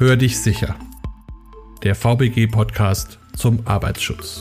Hör dich sicher. Der VBG-Podcast zum Arbeitsschutz.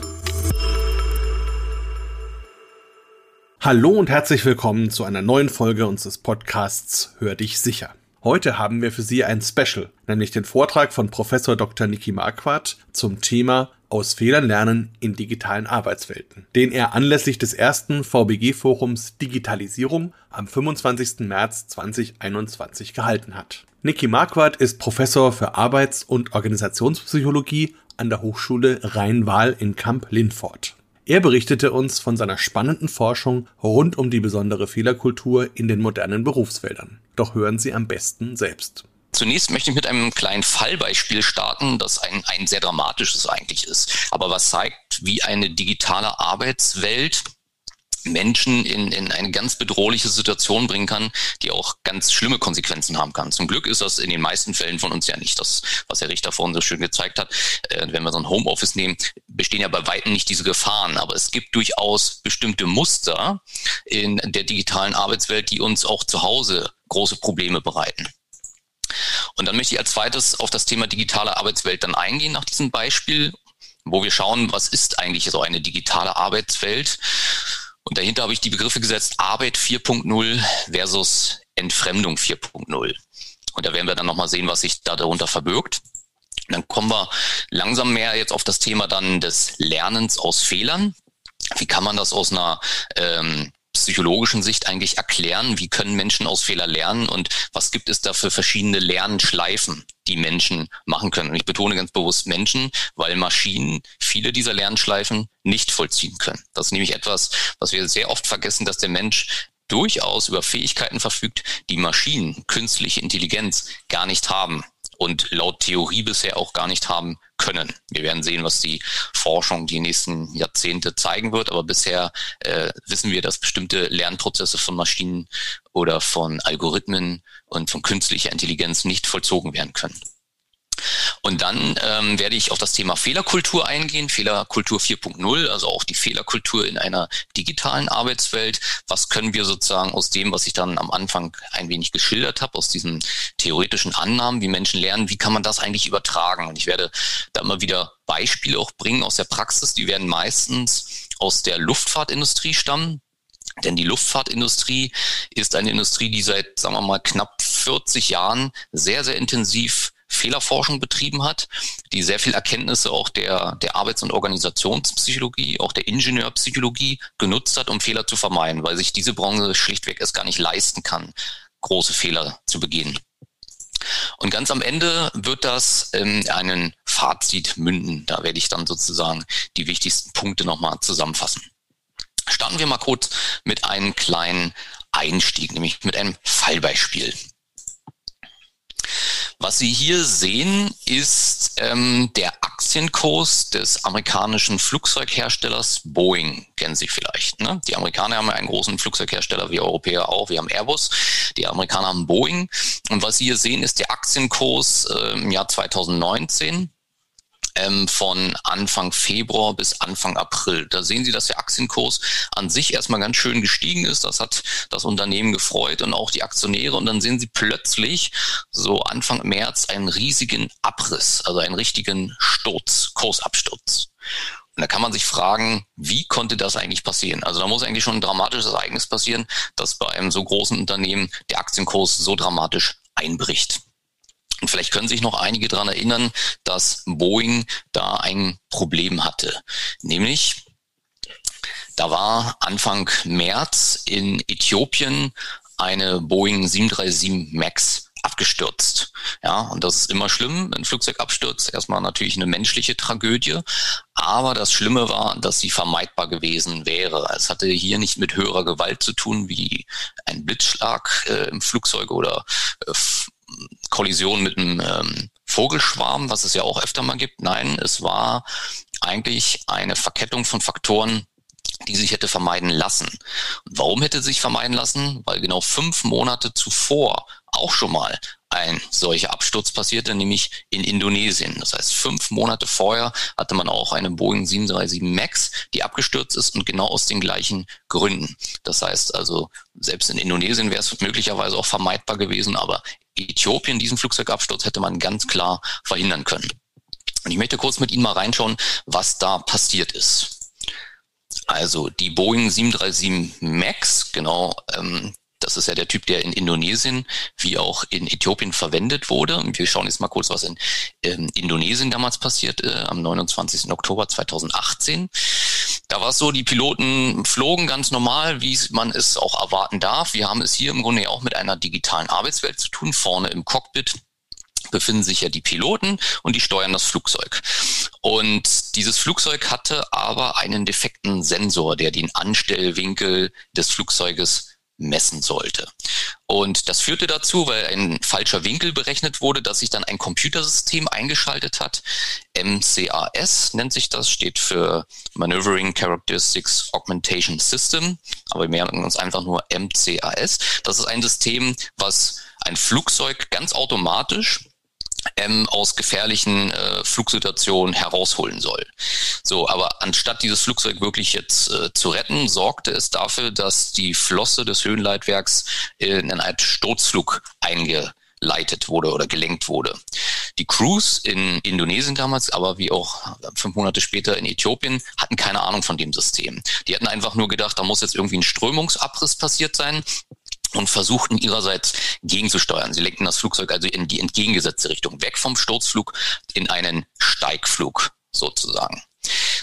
Hallo und herzlich willkommen zu einer neuen Folge unseres Podcasts Hör dich sicher. Heute haben wir für Sie ein Special, nämlich den Vortrag von Professor Dr. Niki Marquardt zum Thema aus Fehlern lernen in digitalen Arbeitswelten, den er anlässlich des ersten VBG-Forums Digitalisierung am 25. März 2021 gehalten hat. Niki Marquardt ist Professor für Arbeits- und Organisationspsychologie an der Hochschule Rhein-Waal in Kamp-Lindfort. Er berichtete uns von seiner spannenden Forschung rund um die besondere Fehlerkultur in den modernen Berufsfeldern. Doch hören Sie am besten selbst. Zunächst möchte ich mit einem kleinen Fallbeispiel starten, das ein, ein sehr dramatisches eigentlich ist, aber was zeigt, wie eine digitale Arbeitswelt Menschen in, in eine ganz bedrohliche Situation bringen kann, die auch ganz schlimme Konsequenzen haben kann. Zum Glück ist das in den meisten Fällen von uns ja nicht das, was Herr Richter vorhin so schön gezeigt hat. Äh, wenn wir so ein Homeoffice nehmen, bestehen ja bei weitem nicht diese Gefahren, aber es gibt durchaus bestimmte Muster in der digitalen Arbeitswelt, die uns auch zu Hause große Probleme bereiten. Und dann möchte ich als zweites auf das Thema digitale Arbeitswelt dann eingehen nach diesem Beispiel, wo wir schauen, was ist eigentlich so eine digitale Arbeitswelt und dahinter habe ich die Begriffe gesetzt Arbeit 4.0 versus Entfremdung 4.0. Und da werden wir dann nochmal sehen, was sich da darunter verbirgt. Und dann kommen wir langsam mehr jetzt auf das Thema dann des Lernens aus Fehlern. Wie kann man das aus einer ähm, psychologischen Sicht eigentlich erklären, wie können Menschen aus Fehler lernen und was gibt es da für verschiedene Lernschleifen, die Menschen machen können. Und ich betone ganz bewusst Menschen, weil Maschinen viele dieser Lernschleifen nicht vollziehen können. Das ist nämlich etwas, was wir sehr oft vergessen, dass der Mensch durchaus über Fähigkeiten verfügt, die Maschinen, künstliche Intelligenz gar nicht haben und laut Theorie bisher auch gar nicht haben können. Wir werden sehen, was die Forschung die nächsten Jahrzehnte zeigen wird, aber bisher äh, wissen wir, dass bestimmte Lernprozesse von Maschinen oder von Algorithmen und von künstlicher Intelligenz nicht vollzogen werden können. Und dann ähm, werde ich auf das Thema Fehlerkultur eingehen, Fehlerkultur 4.0, also auch die Fehlerkultur in einer digitalen Arbeitswelt. Was können wir sozusagen aus dem, was ich dann am Anfang ein wenig geschildert habe, aus diesen theoretischen Annahmen, wie Menschen lernen, wie kann man das eigentlich übertragen? Und ich werde da immer wieder Beispiele auch bringen aus der Praxis, die werden meistens aus der Luftfahrtindustrie stammen. Denn die Luftfahrtindustrie ist eine Industrie, die seit, sagen wir mal, knapp 40 Jahren sehr, sehr intensiv Fehlerforschung betrieben hat, die sehr viel Erkenntnisse auch der, der Arbeits- und Organisationspsychologie, auch der Ingenieurpsychologie genutzt hat, um Fehler zu vermeiden, weil sich diese Branche schlichtweg es gar nicht leisten kann, große Fehler zu begehen. Und ganz am Ende wird das in einen Fazit münden. Da werde ich dann sozusagen die wichtigsten Punkte nochmal zusammenfassen. Starten wir mal kurz mit einem kleinen Einstieg, nämlich mit einem Fallbeispiel. Was Sie hier sehen, ist ähm, der Aktienkurs des amerikanischen Flugzeugherstellers Boeing. Kennen Sie vielleicht. Ne? Die Amerikaner haben einen großen Flugzeughersteller, wie Europäer auch. Wir haben Airbus. Die Amerikaner haben Boeing. Und was Sie hier sehen, ist der Aktienkurs äh, im Jahr 2019 ähm, von Anfang Februar bis Anfang April. Da sehen Sie, dass der Aktienkurs an sich erstmal ganz schön gestiegen ist. Das hat das Unternehmen gefreut und auch die Aktionäre. Und dann sehen Sie plötzlich so Anfang März einen riesigen Abriss, also einen richtigen Sturz, Kursabsturz. Und da kann man sich fragen, wie konnte das eigentlich passieren? Also da muss eigentlich schon ein dramatisches Ereignis passieren, dass bei einem so großen Unternehmen der Aktienkurs so dramatisch einbricht. Und vielleicht können sich noch einige daran erinnern, dass Boeing da ein Problem hatte. Nämlich, da war Anfang März in Äthiopien eine Boeing 737 MAX abgestürzt. Ja, und das ist immer schlimm, ein Flugzeug abstürzt. Erstmal natürlich eine menschliche Tragödie. Aber das Schlimme war, dass sie vermeidbar gewesen wäre. Es hatte hier nicht mit höherer Gewalt zu tun, wie ein Blitzschlag äh, im Flugzeug oder äh, Kollision mit einem ähm, Vogelschwarm, was es ja auch öfter mal gibt. Nein, es war eigentlich eine Verkettung von Faktoren, die sich hätte vermeiden lassen. Und warum hätte sich vermeiden lassen? Weil genau fünf Monate zuvor auch schon mal ein solcher Absturz passierte, nämlich in Indonesien. Das heißt, fünf Monate vorher hatte man auch eine Boeing 737 MAX, die abgestürzt ist und genau aus den gleichen Gründen. Das heißt also, selbst in Indonesien wäre es möglicherweise auch vermeidbar gewesen, aber Äthiopien diesen Flugzeugabsturz hätte man ganz klar verhindern können. Und ich möchte kurz mit Ihnen mal reinschauen, was da passiert ist. Also die Boeing 737 MAX, genau, ähm, das ist ja der Typ, der in Indonesien wie auch in Äthiopien verwendet wurde. Wir schauen jetzt mal kurz, was in ähm, Indonesien damals passiert, äh, am 29. Oktober 2018. Da war es so, die Piloten flogen ganz normal, wie man es auch erwarten darf. Wir haben es hier im Grunde auch mit einer digitalen Arbeitswelt zu tun. Vorne im Cockpit befinden sich ja die Piloten und die steuern das Flugzeug. Und dieses Flugzeug hatte aber einen defekten Sensor, der den Anstellwinkel des Flugzeuges messen sollte. Und das führte dazu, weil ein falscher Winkel berechnet wurde, dass sich dann ein Computersystem eingeschaltet hat. MCAS nennt sich das, steht für Maneuvering Characteristics Augmentation System. Aber wir merken uns einfach nur MCAS. Das ist ein System, was ein Flugzeug ganz automatisch ähm, aus gefährlichen äh, Flugsituationen herausholen soll. So, aber anstatt dieses Flugzeug wirklich jetzt äh, zu retten, sorgte es dafür, dass die Flosse des Höhenleitwerks in einen Sturzflug eingeleitet wurde oder gelenkt wurde. Die Crews in Indonesien damals, aber wie auch fünf Monate später in Äthiopien, hatten keine Ahnung von dem System. Die hatten einfach nur gedacht, da muss jetzt irgendwie ein Strömungsabriss passiert sein und versuchten ihrerseits gegenzusteuern. Sie lenkten das Flugzeug also in die entgegengesetzte Richtung, weg vom Sturzflug in einen Steigflug sozusagen.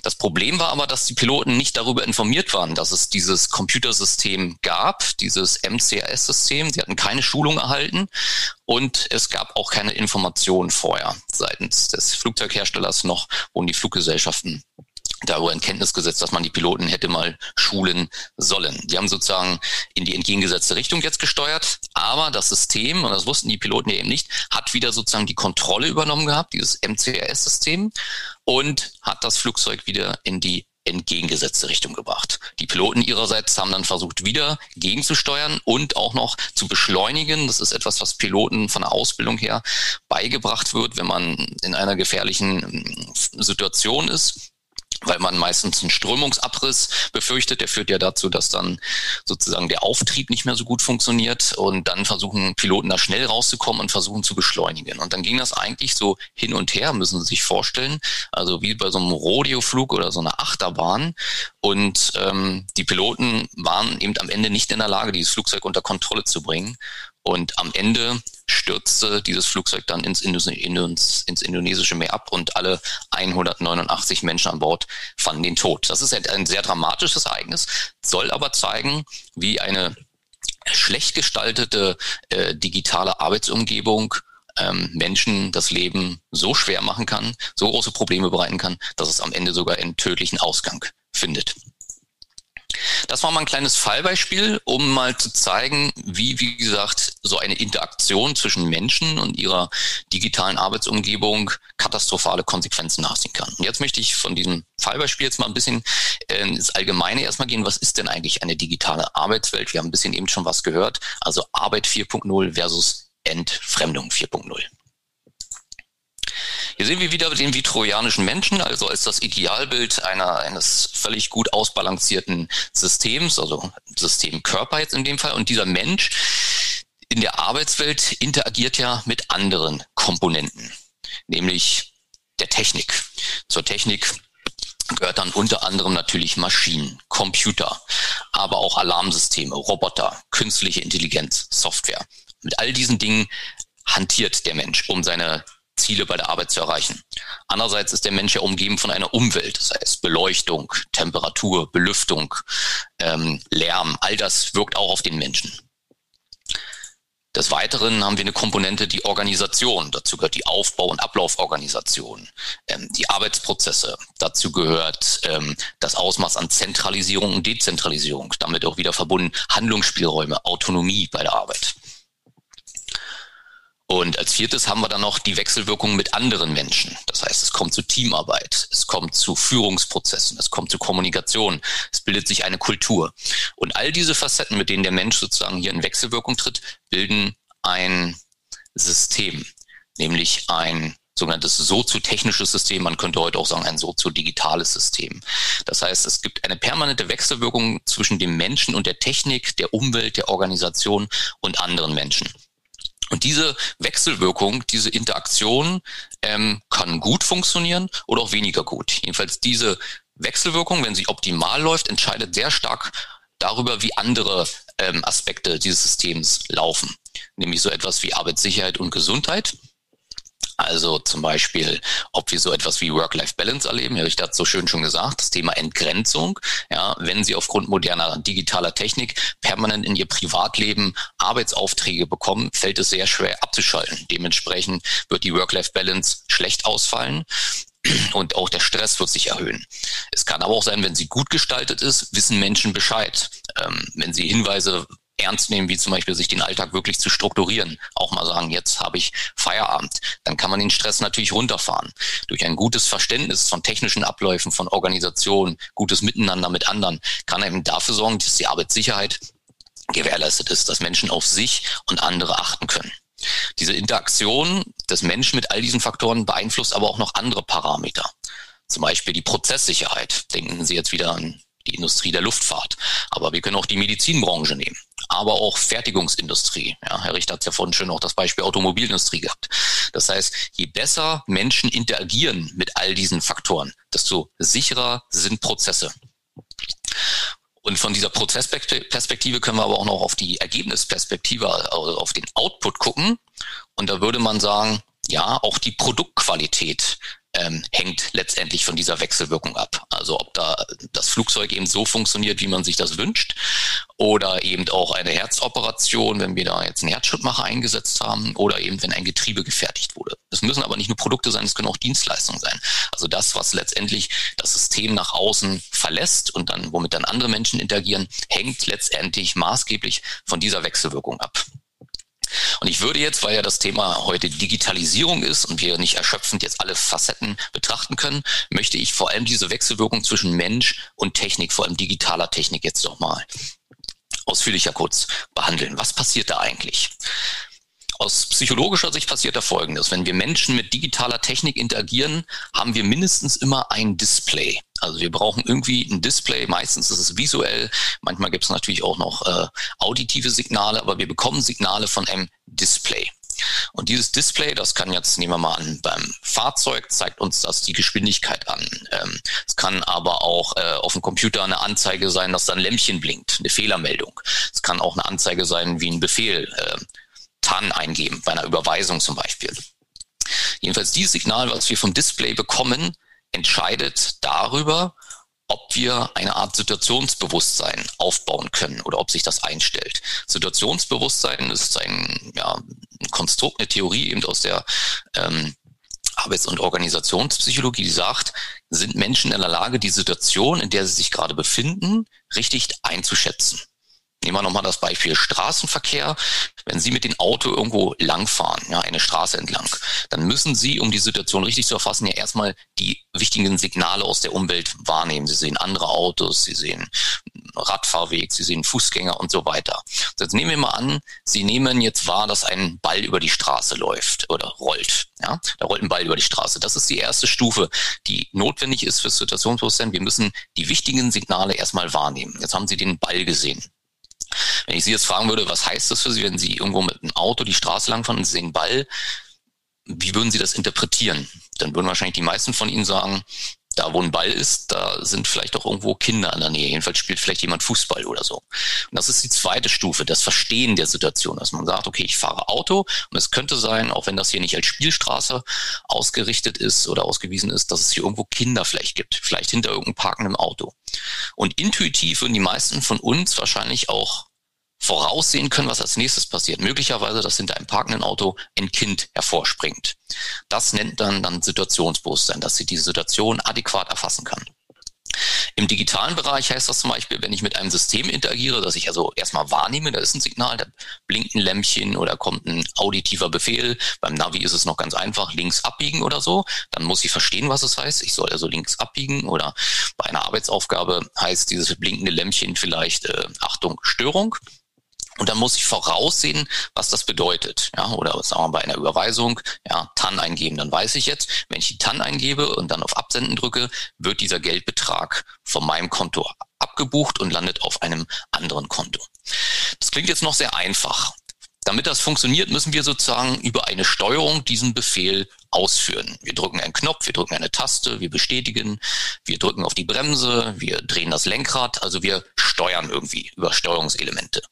Das Problem war aber, dass die Piloten nicht darüber informiert waren, dass es dieses Computersystem gab, dieses MCAS-System. Sie hatten keine Schulung erhalten und es gab auch keine Informationen vorher seitens des Flugzeugherstellers noch wurden die Fluggesellschaften darüber in Kenntnis gesetzt, dass man die Piloten hätte mal schulen sollen. Die haben sozusagen in die entgegengesetzte Richtung jetzt gesteuert, aber das System, und das wussten die Piloten ja eben nicht, hat wieder sozusagen die Kontrolle übernommen gehabt, dieses MCRS-System, und hat das Flugzeug wieder in die entgegengesetzte Richtung gebracht. Die Piloten ihrerseits haben dann versucht, wieder gegenzusteuern und auch noch zu beschleunigen. Das ist etwas, was Piloten von der Ausbildung her beigebracht wird, wenn man in einer gefährlichen ähm, Situation ist weil man meistens einen Strömungsabriss befürchtet. Der führt ja dazu, dass dann sozusagen der Auftrieb nicht mehr so gut funktioniert und dann versuchen Piloten da schnell rauszukommen und versuchen zu beschleunigen. Und dann ging das eigentlich so hin und her, müssen Sie sich vorstellen, also wie bei so einem Rodeoflug oder so einer Achterbahn. Und ähm, die Piloten waren eben am Ende nicht in der Lage, dieses Flugzeug unter Kontrolle zu bringen. Und am Ende stürzte dieses Flugzeug dann ins, ins, ins, indonesische Meer ab und alle 189 Menschen an Bord fanden den Tod. Das ist ein sehr dramatisches Ereignis, soll aber zeigen, wie eine schlecht gestaltete äh, digitale Arbeitsumgebung ähm, Menschen das Leben so schwer machen kann, so große Probleme bereiten kann, dass es am Ende sogar einen tödlichen Ausgang findet. Das war mal ein kleines Fallbeispiel, um mal zu zeigen, wie, wie gesagt, so eine Interaktion zwischen Menschen und ihrer digitalen Arbeitsumgebung katastrophale Konsequenzen nachziehen kann. Und jetzt möchte ich von diesem Fallbeispiel jetzt mal ein bisschen äh, ins Allgemeine erstmal gehen. Was ist denn eigentlich eine digitale Arbeitswelt? Wir haben ein bisschen eben schon was gehört. Also Arbeit 4.0 versus Entfremdung 4.0. Hier sehen wir wieder den vitroianischen Menschen, also als das Idealbild einer, eines völlig gut ausbalancierten Systems, also System Körper jetzt in dem Fall. Und dieser Mensch in der Arbeitswelt interagiert ja mit anderen Komponenten, nämlich der Technik. Zur Technik gehört dann unter anderem natürlich Maschinen, Computer, aber auch Alarmsysteme, Roboter, künstliche Intelligenz, Software. Mit all diesen Dingen hantiert der Mensch, um seine Ziele bei der Arbeit zu erreichen. Andererseits ist der Mensch ja umgeben von einer Umwelt, das heißt Beleuchtung, Temperatur, Belüftung, ähm, Lärm, all das wirkt auch auf den Menschen. Des Weiteren haben wir eine Komponente, die Organisation. Dazu gehört die Aufbau- und Ablauforganisation, ähm, die Arbeitsprozesse. Dazu gehört ähm, das Ausmaß an Zentralisierung und Dezentralisierung. Damit auch wieder verbunden Handlungsspielräume, Autonomie bei der Arbeit. Und als viertes haben wir dann noch die Wechselwirkung mit anderen Menschen. Das heißt, es kommt zu Teamarbeit, es kommt zu Führungsprozessen, es kommt zu Kommunikation, es bildet sich eine Kultur. Und all diese Facetten, mit denen der Mensch sozusagen hier in Wechselwirkung tritt, bilden ein System, nämlich ein sogenanntes soziotechnisches System, man könnte heute auch sagen ein soziodigitales System. Das heißt, es gibt eine permanente Wechselwirkung zwischen dem Menschen und der Technik, der Umwelt, der Organisation und anderen Menschen. Und diese Wechselwirkung, diese Interaktion ähm, kann gut funktionieren oder auch weniger gut. Jedenfalls diese Wechselwirkung, wenn sie optimal läuft, entscheidet sehr stark darüber, wie andere ähm, Aspekte dieses Systems laufen. Nämlich so etwas wie Arbeitssicherheit und Gesundheit. Also zum Beispiel, ob wir so etwas wie Work-Life-Balance erleben. Herr Richter hat so schön schon gesagt, das Thema Entgrenzung. Ja, wenn Sie aufgrund moderner digitaler Technik permanent in Ihr Privatleben Arbeitsaufträge bekommen, fällt es sehr schwer abzuschalten. Dementsprechend wird die Work-Life-Balance schlecht ausfallen und auch der Stress wird sich erhöhen. Es kann aber auch sein, wenn sie gut gestaltet ist, wissen Menschen Bescheid. Ähm, wenn sie Hinweise ernst nehmen, wie zum Beispiel sich den Alltag wirklich zu strukturieren. Auch mal sagen, jetzt habe ich Feierabend. Dann kann man den Stress natürlich runterfahren. Durch ein gutes Verständnis von technischen Abläufen, von Organisation, gutes Miteinander mit anderen, kann eben dafür sorgen, dass die Arbeitssicherheit gewährleistet ist, dass Menschen auf sich und andere achten können. Diese Interaktion des Menschen mit all diesen Faktoren beeinflusst aber auch noch andere Parameter. Zum Beispiel die Prozesssicherheit. Denken Sie jetzt wieder an die Industrie der Luftfahrt. Aber wir können auch die Medizinbranche nehmen. Aber auch Fertigungsindustrie. Ja, Herr Richter hat ja vorhin schon auch das Beispiel Automobilindustrie gehabt. Das heißt, je besser Menschen interagieren mit all diesen Faktoren, desto sicherer sind Prozesse. Und von dieser Prozessperspektive können wir aber auch noch auf die Ergebnisperspektive, also auf den Output gucken. Und da würde man sagen, ja, auch die Produktqualität ähm, hängt letztendlich von dieser Wechselwirkung ab. Also ob da das Flugzeug eben so funktioniert, wie man sich das wünscht, oder eben auch eine Herzoperation, wenn wir da jetzt einen Herzschrittmacher eingesetzt haben, oder eben wenn ein Getriebe gefertigt wurde. Es müssen aber nicht nur Produkte sein, es können auch Dienstleistungen sein. Also das, was letztendlich das System nach außen verlässt und dann, womit dann andere Menschen interagieren, hängt letztendlich maßgeblich von dieser Wechselwirkung ab. Und ich würde jetzt, weil ja das Thema heute Digitalisierung ist und wir nicht erschöpfend jetzt alle Facetten betrachten können, möchte ich vor allem diese Wechselwirkung zwischen Mensch und Technik, vor allem digitaler Technik jetzt nochmal ausführlicher kurz behandeln. Was passiert da eigentlich? Aus psychologischer Sicht passiert da Folgendes. Wenn wir Menschen mit digitaler Technik interagieren, haben wir mindestens immer ein Display. Also wir brauchen irgendwie ein Display. Meistens ist es visuell. Manchmal gibt es natürlich auch noch äh, auditive Signale, aber wir bekommen Signale von einem Display. Und dieses Display, das kann jetzt, nehmen wir mal an, beim Fahrzeug zeigt uns das die Geschwindigkeit an. Ähm, es kann aber auch äh, auf dem Computer eine Anzeige sein, dass da ein Lämpchen blinkt, eine Fehlermeldung. Es kann auch eine Anzeige sein wie ein Befehl. Äh, TAN eingeben, bei einer Überweisung zum Beispiel. Jedenfalls dieses Signal, was wir vom Display bekommen, entscheidet darüber, ob wir eine Art Situationsbewusstsein aufbauen können oder ob sich das einstellt. Situationsbewusstsein ist ein, ja, ein Konstrukt, eine Theorie eben aus der ähm, Arbeits- und Organisationspsychologie, die sagt, sind Menschen in der Lage, die Situation, in der sie sich gerade befinden, richtig einzuschätzen. Nehmen wir nochmal das Beispiel Straßenverkehr. Wenn Sie mit dem Auto irgendwo langfahren, ja, eine Straße entlang, dann müssen Sie, um die Situation richtig zu erfassen, ja erstmal die wichtigen Signale aus der Umwelt wahrnehmen. Sie sehen andere Autos, Sie sehen Radfahrweg, Sie sehen Fußgänger und so weiter. Jetzt nehmen wir mal an, Sie nehmen jetzt wahr, dass ein Ball über die Straße läuft oder rollt. Ja, da rollt ein Ball über die Straße. Das ist die erste Stufe, die notwendig ist für Situationsbewusstsein. Wir müssen die wichtigen Signale erstmal wahrnehmen. Jetzt haben Sie den Ball gesehen. Wenn ich Sie jetzt fragen würde, was heißt das für Sie, wenn Sie irgendwo mit einem Auto die Straße langfahren und Sie sehen Ball, wie würden Sie das interpretieren? Dann würden wahrscheinlich die meisten von Ihnen sagen, da wo ein Ball ist, da sind vielleicht auch irgendwo Kinder in der Nähe. Jedenfalls spielt vielleicht jemand Fußball oder so. Und das ist die zweite Stufe, das Verstehen der Situation, dass man sagt, okay, ich fahre Auto und es könnte sein, auch wenn das hier nicht als Spielstraße ausgerichtet ist oder ausgewiesen ist, dass es hier irgendwo Kinder vielleicht gibt, vielleicht hinter irgendeinem parkenden Auto. Und intuitiv würden die meisten von uns wahrscheinlich auch voraussehen können, was als nächstes passiert. Möglicherweise, dass hinter einem parkenden Auto ein Kind hervorspringt. Das nennt dann dann Situationsbewusstsein, dass sie die Situation adäquat erfassen kann. Im digitalen Bereich heißt das zum Beispiel, wenn ich mit einem System interagiere, dass ich also erstmal wahrnehme, da ist ein Signal, da blinkt ein Lämpchen oder kommt ein auditiver Befehl. Beim Navi ist es noch ganz einfach, links abbiegen oder so. Dann muss ich verstehen, was es heißt. Ich soll also links abbiegen oder bei einer Arbeitsaufgabe heißt dieses blinkende Lämpchen vielleicht äh, Achtung, Störung. Und dann muss ich voraussehen, was das bedeutet. Ja, oder sagen wir bei einer Überweisung, ja, TAN eingeben, dann weiß ich jetzt, wenn ich die TAN eingebe und dann auf Absenden drücke, wird dieser Geldbetrag von meinem Konto abgebucht und landet auf einem anderen Konto. Das klingt jetzt noch sehr einfach. Damit das funktioniert, müssen wir sozusagen über eine Steuerung diesen Befehl ausführen. Wir drücken einen Knopf, wir drücken eine Taste, wir bestätigen, wir drücken auf die Bremse, wir drehen das Lenkrad, also wir steuern irgendwie über Steuerungselemente.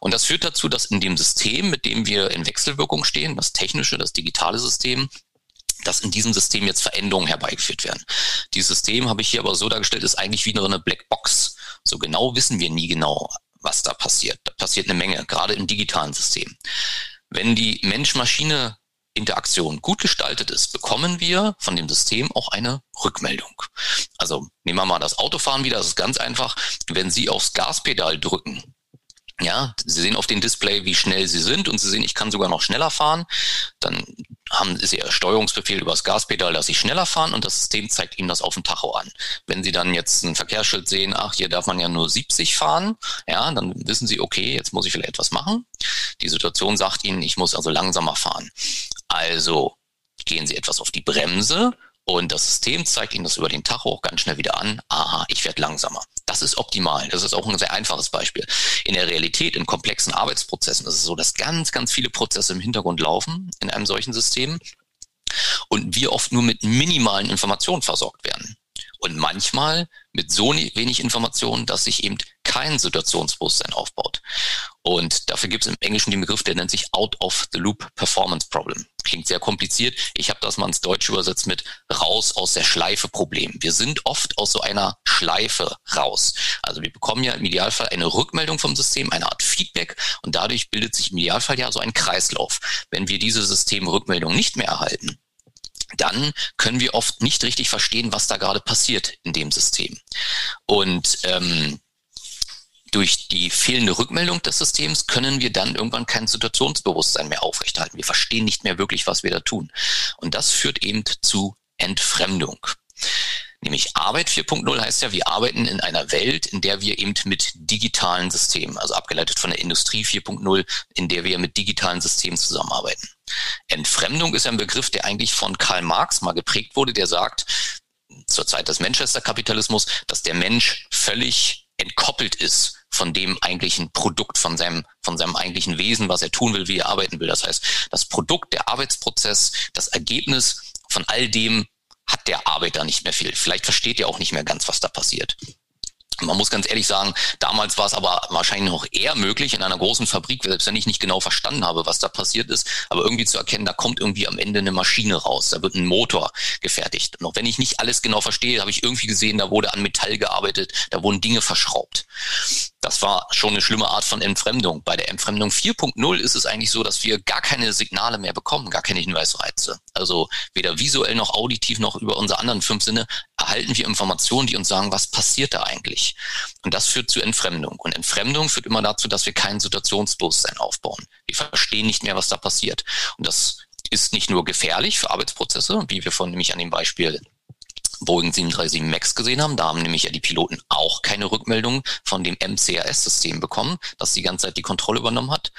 Und das führt dazu, dass in dem System, mit dem wir in Wechselwirkung stehen, das technische, das digitale System, dass in diesem System jetzt Veränderungen herbeigeführt werden. Dieses System habe ich hier aber so dargestellt, ist eigentlich wie eine Blackbox. So genau wissen wir nie genau, was da passiert. Da passiert eine Menge, gerade im digitalen System. Wenn die Mensch-Maschine Interaktion gut gestaltet ist, bekommen wir von dem System auch eine Rückmeldung. Also nehmen wir mal das Autofahren wieder, das ist ganz einfach. Wenn Sie aufs Gaspedal drücken, ja, Sie sehen auf dem Display, wie schnell Sie sind und Sie sehen, ich kann sogar noch schneller fahren. Dann haben Sie Ihr Steuerungsbefehl über das Gaspedal, dass Sie schneller fahren und das System zeigt Ihnen das auf dem Tacho an. Wenn Sie dann jetzt ein Verkehrsschild sehen, ach, hier darf man ja nur 70 fahren, ja, dann wissen Sie, okay, jetzt muss ich vielleicht etwas machen. Die Situation sagt Ihnen, ich muss also langsamer fahren. Also gehen Sie etwas auf die Bremse und das System zeigt Ihnen das über den Tacho auch ganz schnell wieder an. Aha, ich werde langsamer. Das ist optimal. Das ist auch ein sehr einfaches Beispiel. In der Realität, in komplexen Arbeitsprozessen, ist es so, dass ganz, ganz viele Prozesse im Hintergrund laufen in einem solchen System und wir oft nur mit minimalen Informationen versorgt werden. Und manchmal mit so wenig Informationen, dass sich eben kein Situationsbewusstsein aufbaut. Und dafür gibt es im Englischen den Begriff, der nennt sich Out of the Loop Performance Problem. Klingt sehr kompliziert. Ich habe das mal ins Deutsche übersetzt mit raus aus der Schleife Problem. Wir sind oft aus so einer Schleife raus. Also wir bekommen ja im Idealfall eine Rückmeldung vom System, eine Art Feedback und dadurch bildet sich im Idealfall ja so ein Kreislauf. Wenn wir diese Systemrückmeldung nicht mehr erhalten, dann können wir oft nicht richtig verstehen, was da gerade passiert in dem System. Und ähm, durch die fehlende Rückmeldung des Systems können wir dann irgendwann kein Situationsbewusstsein mehr aufrechterhalten. Wir verstehen nicht mehr wirklich, was wir da tun. Und das führt eben zu Entfremdung. Nämlich Arbeit 4.0 heißt ja, wir arbeiten in einer Welt, in der wir eben mit digitalen Systemen, also abgeleitet von der Industrie 4.0, in der wir mit digitalen Systemen zusammenarbeiten. Entfremdung ist ein Begriff, der eigentlich von Karl Marx mal geprägt wurde, der sagt, zur Zeit des Manchester-Kapitalismus, dass der Mensch völlig entkoppelt ist von dem eigentlichen Produkt, von seinem, von seinem eigentlichen Wesen, was er tun will, wie er arbeiten will. Das heißt, das Produkt, der Arbeitsprozess, das Ergebnis von all dem hat der Arbeiter nicht mehr viel. Vielleicht versteht er auch nicht mehr ganz, was da passiert. Man muss ganz ehrlich sagen, damals war es aber wahrscheinlich noch eher möglich in einer großen Fabrik, selbst wenn ich nicht genau verstanden habe, was da passiert ist, aber irgendwie zu erkennen, da kommt irgendwie am Ende eine Maschine raus, da wird ein Motor gefertigt. Und auch wenn ich nicht alles genau verstehe, habe ich irgendwie gesehen, da wurde an Metall gearbeitet, da wurden Dinge verschraubt. Das war schon eine schlimme Art von Entfremdung. Bei der Entfremdung 4.0 ist es eigentlich so, dass wir gar keine Signale mehr bekommen, gar keine Hinweisreize. Also weder visuell noch auditiv noch über unsere anderen fünf Sinne erhalten wir Informationen, die uns sagen, was passiert da eigentlich. Und das führt zu Entfremdung. Und Entfremdung führt immer dazu, dass wir kein Situationsbewusstsein aufbauen. Wir verstehen nicht mehr, was da passiert. Und das ist nicht nur gefährlich für Arbeitsprozesse, wie wir von nämlich an dem Beispiel Boeing 737 MAX gesehen haben. Da haben nämlich ja die Piloten auch keine Rückmeldung von dem MCRS-System bekommen, das die ganze Zeit die Kontrolle übernommen hat.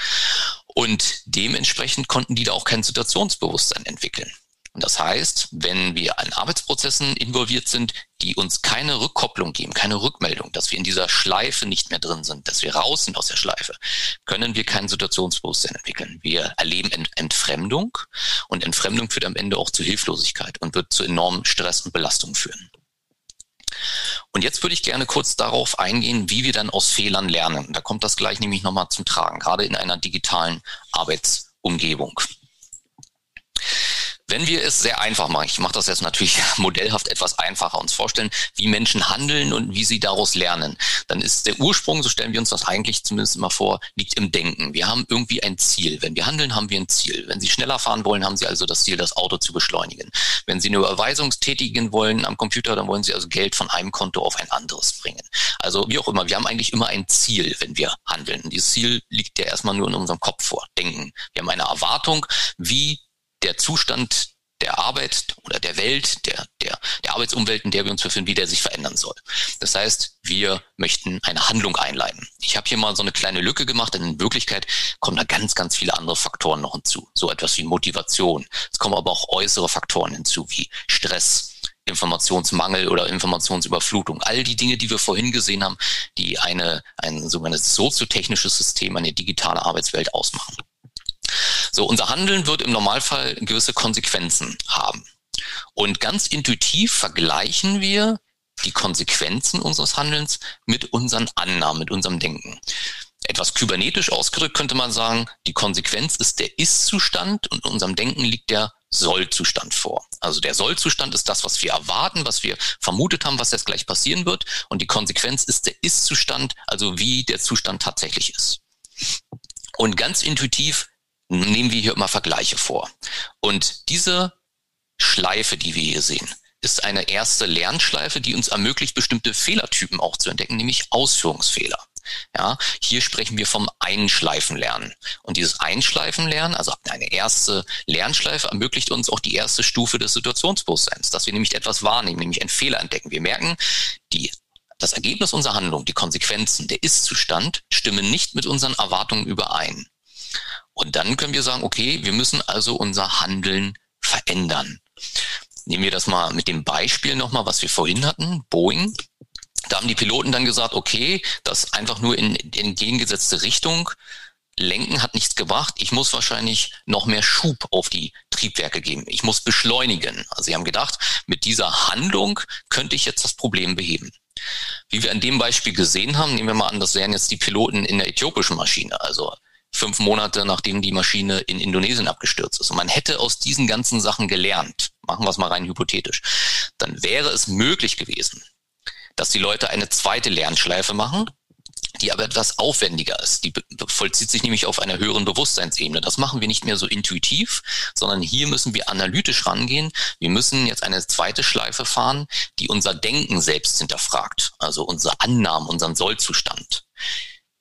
Und dementsprechend konnten die da auch kein Situationsbewusstsein entwickeln. Und das heißt, wenn wir an Arbeitsprozessen involviert sind, die uns keine Rückkopplung geben, keine Rückmeldung, dass wir in dieser Schleife nicht mehr drin sind, dass wir raus sind aus der Schleife, können wir kein Situationsbewusstsein entwickeln. Wir erleben Ent Entfremdung und Entfremdung führt am Ende auch zu Hilflosigkeit und wird zu enormem Stress und Belastung führen. Und jetzt würde ich gerne kurz darauf eingehen, wie wir dann aus Fehlern lernen. Da kommt das gleich nämlich nochmal zum Tragen, gerade in einer digitalen Arbeitsumgebung. Wenn wir es sehr einfach machen, ich mache das jetzt natürlich modellhaft etwas einfacher, uns vorstellen, wie Menschen handeln und wie sie daraus lernen, dann ist der Ursprung, so stellen wir uns das eigentlich zumindest immer vor, liegt im Denken. Wir haben irgendwie ein Ziel. Wenn wir handeln, haben wir ein Ziel. Wenn Sie schneller fahren wollen, haben Sie also das Ziel, das Auto zu beschleunigen. Wenn Sie eine Überweisung tätigen wollen am Computer, dann wollen Sie also Geld von einem Konto auf ein anderes bringen. Also wie auch immer, wir haben eigentlich immer ein Ziel, wenn wir handeln. Dieses Ziel liegt ja erstmal nur in unserem Kopf vor, Denken. Wir haben eine Erwartung, wie der Zustand der Arbeit oder der Welt, der, der, der Arbeitsumwelt, in der wir uns befinden, wie der sich verändern soll. Das heißt, wir möchten eine Handlung einleiten. Ich habe hier mal so eine kleine Lücke gemacht, denn in Wirklichkeit kommen da ganz, ganz viele andere Faktoren noch hinzu. So etwas wie Motivation. Es kommen aber auch äußere Faktoren hinzu, wie Stress, Informationsmangel oder Informationsüberflutung. All die Dinge, die wir vorhin gesehen haben, die eine, ein sogenanntes soziotechnisches System, eine digitale Arbeitswelt ausmachen. So, unser Handeln wird im Normalfall gewisse Konsequenzen haben. Und ganz intuitiv vergleichen wir die Konsequenzen unseres Handelns mit unseren Annahmen, mit unserem Denken. Etwas kybernetisch ausgedrückt könnte man sagen, die Konsequenz ist der Ist-Zustand und in unserem Denken liegt der Soll-Zustand vor. Also der Soll-Zustand ist das, was wir erwarten, was wir vermutet haben, was jetzt gleich passieren wird. Und die Konsequenz ist der Ist-Zustand, also wie der Zustand tatsächlich ist. Und ganz intuitiv nehmen wir hier immer Vergleiche vor. Und diese Schleife, die wir hier sehen, ist eine erste Lernschleife, die uns ermöglicht, bestimmte Fehlertypen auch zu entdecken, nämlich Ausführungsfehler. Ja, hier sprechen wir vom Einschleifenlernen. Und dieses Einschleifenlernen, also eine erste Lernschleife, ermöglicht uns auch die erste Stufe des Situationsbewusstseins, dass wir nämlich etwas wahrnehmen, nämlich einen Fehler entdecken. Wir merken, die das Ergebnis unserer Handlung, die Konsequenzen, der Ist-Zustand stimmen nicht mit unseren Erwartungen überein. Und dann können wir sagen, okay, wir müssen also unser Handeln verändern. Nehmen wir das mal mit dem Beispiel nochmal, was wir vorhin hatten, Boeing. Da haben die Piloten dann gesagt, okay, das einfach nur in, entgegengesetzte Richtung lenken hat nichts gebracht. Ich muss wahrscheinlich noch mehr Schub auf die Triebwerke geben. Ich muss beschleunigen. Also sie haben gedacht, mit dieser Handlung könnte ich jetzt das Problem beheben. Wie wir in dem Beispiel gesehen haben, nehmen wir mal an, das wären jetzt die Piloten in der äthiopischen Maschine. Also fünf Monate nachdem die Maschine in Indonesien abgestürzt ist. Und man hätte aus diesen ganzen Sachen gelernt, machen wir es mal rein hypothetisch, dann wäre es möglich gewesen, dass die Leute eine zweite Lernschleife machen, die aber etwas aufwendiger ist. Die vollzieht sich nämlich auf einer höheren Bewusstseinsebene. Das machen wir nicht mehr so intuitiv, sondern hier müssen wir analytisch rangehen. Wir müssen jetzt eine zweite Schleife fahren, die unser Denken selbst hinterfragt, also unsere Annahmen, unseren Sollzustand.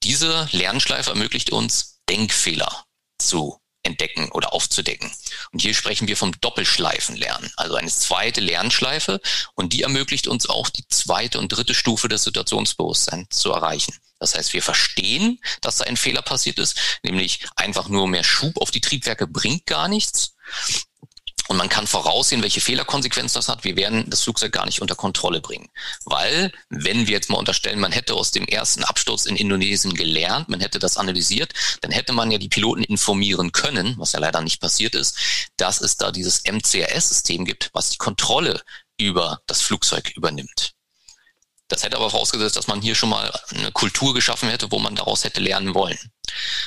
Diese Lernschleife ermöglicht uns, Denkfehler zu entdecken oder aufzudecken. Und hier sprechen wir vom Doppelschleifenlernen, also eine zweite Lernschleife und die ermöglicht uns auch die zweite und dritte Stufe des Situationsbewusstseins zu erreichen. Das heißt, wir verstehen, dass da ein Fehler passiert ist, nämlich einfach nur mehr Schub auf die Triebwerke bringt gar nichts. Und man kann voraussehen, welche Fehlerkonsequenz das hat. Wir werden das Flugzeug gar nicht unter Kontrolle bringen. Weil, wenn wir jetzt mal unterstellen, man hätte aus dem ersten Absturz in Indonesien gelernt, man hätte das analysiert, dann hätte man ja die Piloten informieren können, was ja leider nicht passiert ist, dass es da dieses MCRS-System gibt, was die Kontrolle über das Flugzeug übernimmt. Das hätte aber vorausgesetzt, dass man hier schon mal eine Kultur geschaffen hätte, wo man daraus hätte lernen wollen.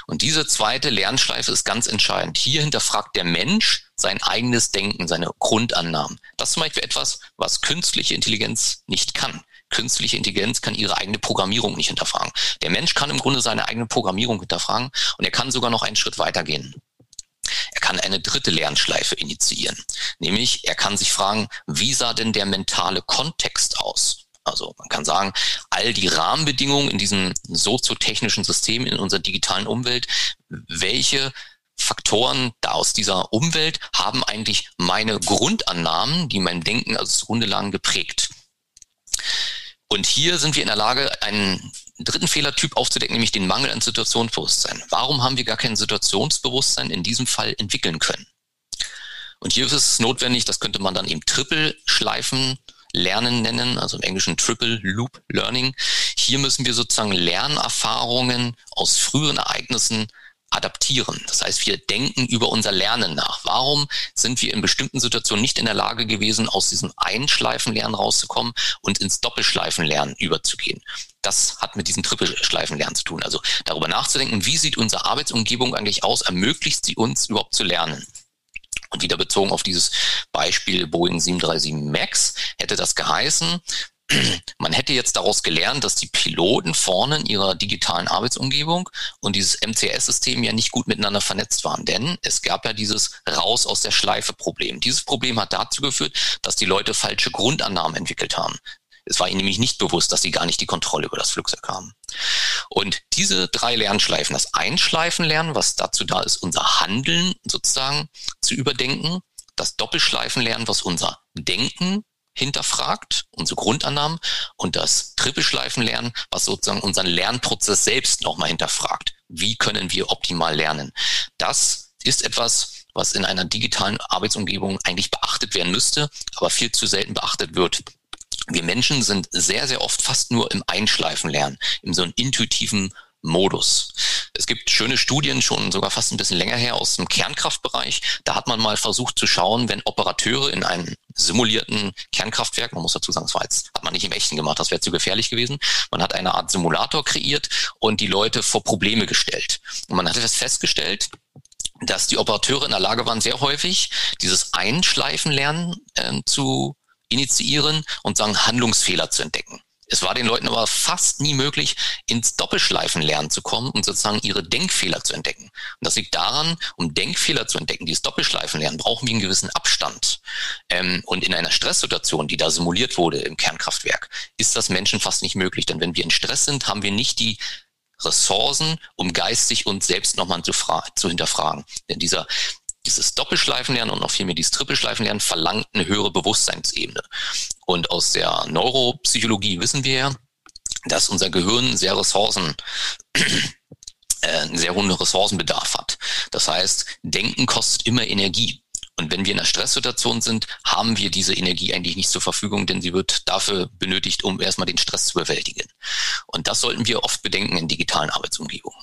Und diese zweite Lernschleife ist ganz entscheidend. Hier hinterfragt der Mensch sein eigenes Denken, seine Grundannahmen. Das ist zum Beispiel etwas, was künstliche Intelligenz nicht kann. Künstliche Intelligenz kann ihre eigene Programmierung nicht hinterfragen. Der Mensch kann im Grunde seine eigene Programmierung hinterfragen und er kann sogar noch einen Schritt weitergehen. Er kann eine dritte Lernschleife initiieren. Nämlich, er kann sich fragen, wie sah denn der mentale Kontext aus? Also man kann sagen, all die Rahmenbedingungen in diesem soziotechnischen System, in unserer digitalen Umwelt, welche Faktoren da aus dieser Umwelt haben eigentlich meine Grundannahmen, die mein Denken als zugrunde lagen, geprägt. Und hier sind wir in der Lage, einen dritten Fehlertyp aufzudecken, nämlich den Mangel an Situationsbewusstsein. Warum haben wir gar kein Situationsbewusstsein in diesem Fall entwickeln können? Und hier ist es notwendig, das könnte man dann eben Trippelschleifen Lernen nennen, also im Englischen Triple Loop Learning. Hier müssen wir sozusagen Lernerfahrungen aus früheren Ereignissen adaptieren. Das heißt, wir denken über unser Lernen nach. Warum sind wir in bestimmten Situationen nicht in der Lage gewesen, aus diesem Einschleifenlernen rauszukommen und ins Doppelschleifenlernen überzugehen? Das hat mit diesem Trippelschleifenlernen zu tun. Also darüber nachzudenken, wie sieht unsere Arbeitsumgebung eigentlich aus, ermöglicht sie uns überhaupt zu lernen. Und wieder bezogen auf dieses Beispiel Boeing 737 MAX hätte das geheißen, man hätte jetzt daraus gelernt, dass die Piloten vorne in ihrer digitalen Arbeitsumgebung und dieses MCS-System ja nicht gut miteinander vernetzt waren. Denn es gab ja dieses Raus aus der Schleife-Problem. Dieses Problem hat dazu geführt, dass die Leute falsche Grundannahmen entwickelt haben. Es war ihnen nämlich nicht bewusst, dass sie gar nicht die Kontrolle über das Flugzeug haben. Und diese drei Lernschleifen, das Einschleifen lernen, was dazu da ist, unser Handeln sozusagen zu überdenken, das Doppelschleifenlernen, was unser Denken hinterfragt, unsere Grundannahmen und das Trippelschleifenlernen, was sozusagen unseren Lernprozess selbst nochmal hinterfragt. Wie können wir optimal lernen? Das ist etwas, was in einer digitalen Arbeitsumgebung eigentlich beachtet werden müsste, aber viel zu selten beachtet wird. Wir Menschen sind sehr, sehr oft fast nur im Einschleifenlernen, in so einem intuitiven Modus. Es gibt schöne Studien, schon sogar fast ein bisschen länger her aus dem Kernkraftbereich. Da hat man mal versucht zu schauen, wenn Operateure in einem simulierten Kernkraftwerk, man muss dazu sagen, das war jetzt, hat man nicht im echten gemacht, das wäre zu gefährlich gewesen. Man hat eine Art Simulator kreiert und die Leute vor Probleme gestellt. Und man hat festgestellt, dass die Operateure in der Lage waren, sehr häufig dieses Einschleifenlernen äh, zu initiieren und sagen, Handlungsfehler zu entdecken. Es war den Leuten aber fast nie möglich, ins Doppelschleifenlernen zu kommen und sozusagen ihre Denkfehler zu entdecken. Und das liegt daran, um Denkfehler zu entdecken, dieses Doppelschleifenlernen, brauchen wir einen gewissen Abstand. Ähm, und in einer Stresssituation, die da simuliert wurde im Kernkraftwerk, ist das Menschen fast nicht möglich. Denn wenn wir in Stress sind, haben wir nicht die Ressourcen, um geistig uns selbst nochmal zu, zu hinterfragen. Denn dieser dieses Doppelschleifenlernen und noch viel mehr dieses Trippelschleifenlernen verlangt eine höhere Bewusstseinsebene. Und aus der Neuropsychologie wissen wir ja, dass unser Gehirn sehr Ressourcen, äh, einen sehr hohen Ressourcenbedarf hat. Das heißt, Denken kostet immer Energie. Und wenn wir in einer Stresssituation sind, haben wir diese Energie eigentlich nicht zur Verfügung, denn sie wird dafür benötigt, um erstmal den Stress zu bewältigen. Und das sollten wir oft bedenken in digitalen Arbeitsumgebungen.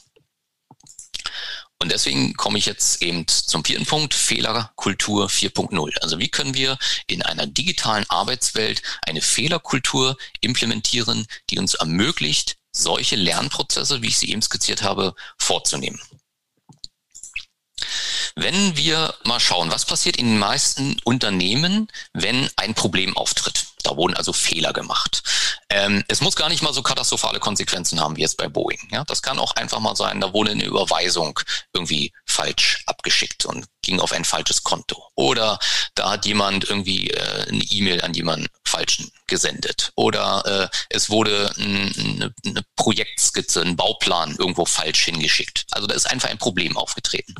Und deswegen komme ich jetzt eben zum vierten Punkt, Fehlerkultur 4.0. Also wie können wir in einer digitalen Arbeitswelt eine Fehlerkultur implementieren, die uns ermöglicht, solche Lernprozesse, wie ich sie eben skizziert habe, vorzunehmen. Wenn wir mal schauen, was passiert in den meisten Unternehmen, wenn ein Problem auftritt. Da wurden also Fehler gemacht. Ähm, es muss gar nicht mal so katastrophale Konsequenzen haben wie jetzt bei Boeing. Ja, das kann auch einfach mal sein, da wurde eine Überweisung irgendwie falsch abgeschickt und ging auf ein falsches Konto. Oder da hat jemand irgendwie äh, eine E-Mail an jemanden falschen gesendet. Oder äh, es wurde eine, eine Projektskizze, ein Bauplan irgendwo falsch hingeschickt. Also da ist einfach ein Problem aufgetreten.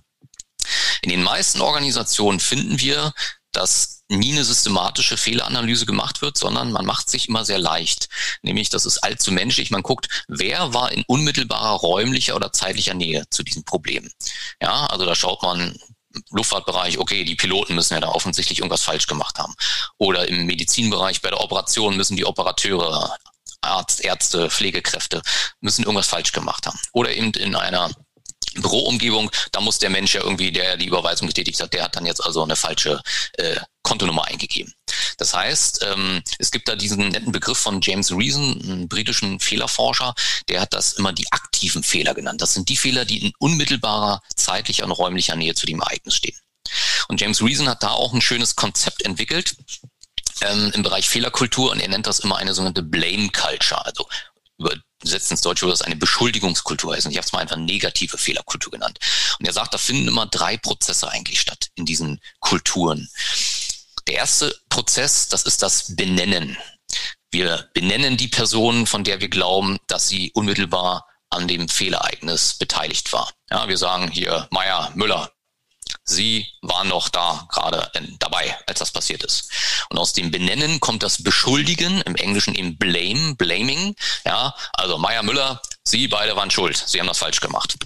In den meisten Organisationen finden wir, dass nie eine systematische Fehleranalyse gemacht wird, sondern man macht sich immer sehr leicht. Nämlich, das ist allzu menschlich. Man guckt, wer war in unmittelbarer räumlicher oder zeitlicher Nähe zu diesem Problem. Ja, also da schaut man Luftfahrtbereich, okay, die Piloten müssen ja da offensichtlich irgendwas falsch gemacht haben. Oder im Medizinbereich bei der Operation müssen die Operateure, Arzt, Ärzte, Pflegekräfte müssen irgendwas falsch gemacht haben. Oder eben in einer Büroumgebung, da muss der Mensch ja irgendwie, der die Überweisung getätigt hat, der hat dann jetzt also eine falsche äh, Kontonummer eingegeben. Das heißt, ähm, es gibt da diesen netten Begriff von James Reason, einem britischen Fehlerforscher, der hat das immer die aktiven Fehler genannt. Das sind die Fehler, die in unmittelbarer zeitlicher und räumlicher Nähe zu dem Ereignis stehen. Und James Reason hat da auch ein schönes Konzept entwickelt, ähm, im Bereich Fehlerkultur und er nennt das immer eine sogenannte Blame Culture, also übersetzt ins Deutsche würde das eine Beschuldigungskultur heißen. Ich habe es mal einfach negative Fehlerkultur genannt. Und er sagt, da finden immer drei Prozesse eigentlich statt in diesen Kulturen. Der erste Prozess, das ist das Benennen. Wir benennen die Person, von der wir glauben, dass sie unmittelbar an dem Fehlereignis beteiligt war. Ja, wir sagen hier Meier, Müller, Sie waren noch da gerade dabei, als das passiert ist. Und aus dem Benennen kommt das Beschuldigen, im Englischen eben Blame, Blaming. Ja, also Meier Müller, Sie beide waren schuld. Sie haben das falsch gemacht.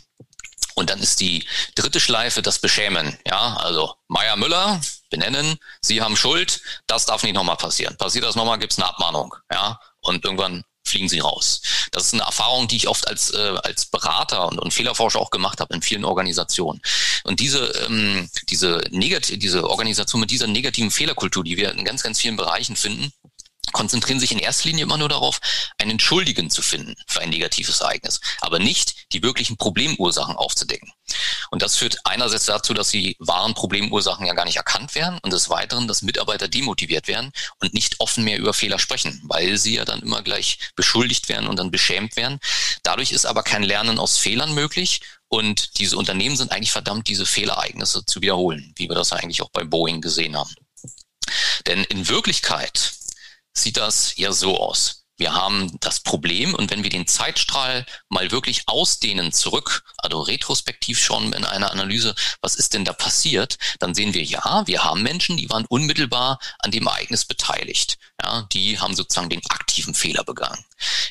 Und dann ist die dritte Schleife das Beschämen. Ja, also Meier Müller, benennen, Sie haben Schuld, das darf nicht nochmal passieren. Passiert das nochmal, gibt's eine Abmahnung. Ja, und irgendwann fliegen sie raus. Das ist eine Erfahrung, die ich oft als, äh, als Berater und, und Fehlerforscher auch gemacht habe in vielen Organisationen. Und diese, ähm, diese, negativ, diese Organisation mit dieser negativen Fehlerkultur, die wir in ganz, ganz vielen Bereichen finden, konzentrieren sich in erster Linie immer nur darauf, einen Schuldigen zu finden für ein negatives Ereignis, aber nicht die wirklichen Problemursachen aufzudecken. Und das führt einerseits dazu, dass die wahren Problemursachen ja gar nicht erkannt werden und des Weiteren, dass Mitarbeiter demotiviert werden und nicht offen mehr über Fehler sprechen, weil sie ja dann immer gleich beschuldigt werden und dann beschämt werden. Dadurch ist aber kein Lernen aus Fehlern möglich und diese Unternehmen sind eigentlich verdammt, diese Fehlereignisse zu wiederholen, wie wir das eigentlich auch bei Boeing gesehen haben. Denn in Wirklichkeit sieht das ja so aus. Wir haben das Problem und wenn wir den Zeitstrahl mal wirklich ausdehnen zurück, also retrospektiv schon in einer Analyse, was ist denn da passiert, dann sehen wir ja, wir haben Menschen, die waren unmittelbar an dem Ereignis beteiligt. Ja, die haben sozusagen den aktiven Fehler begangen.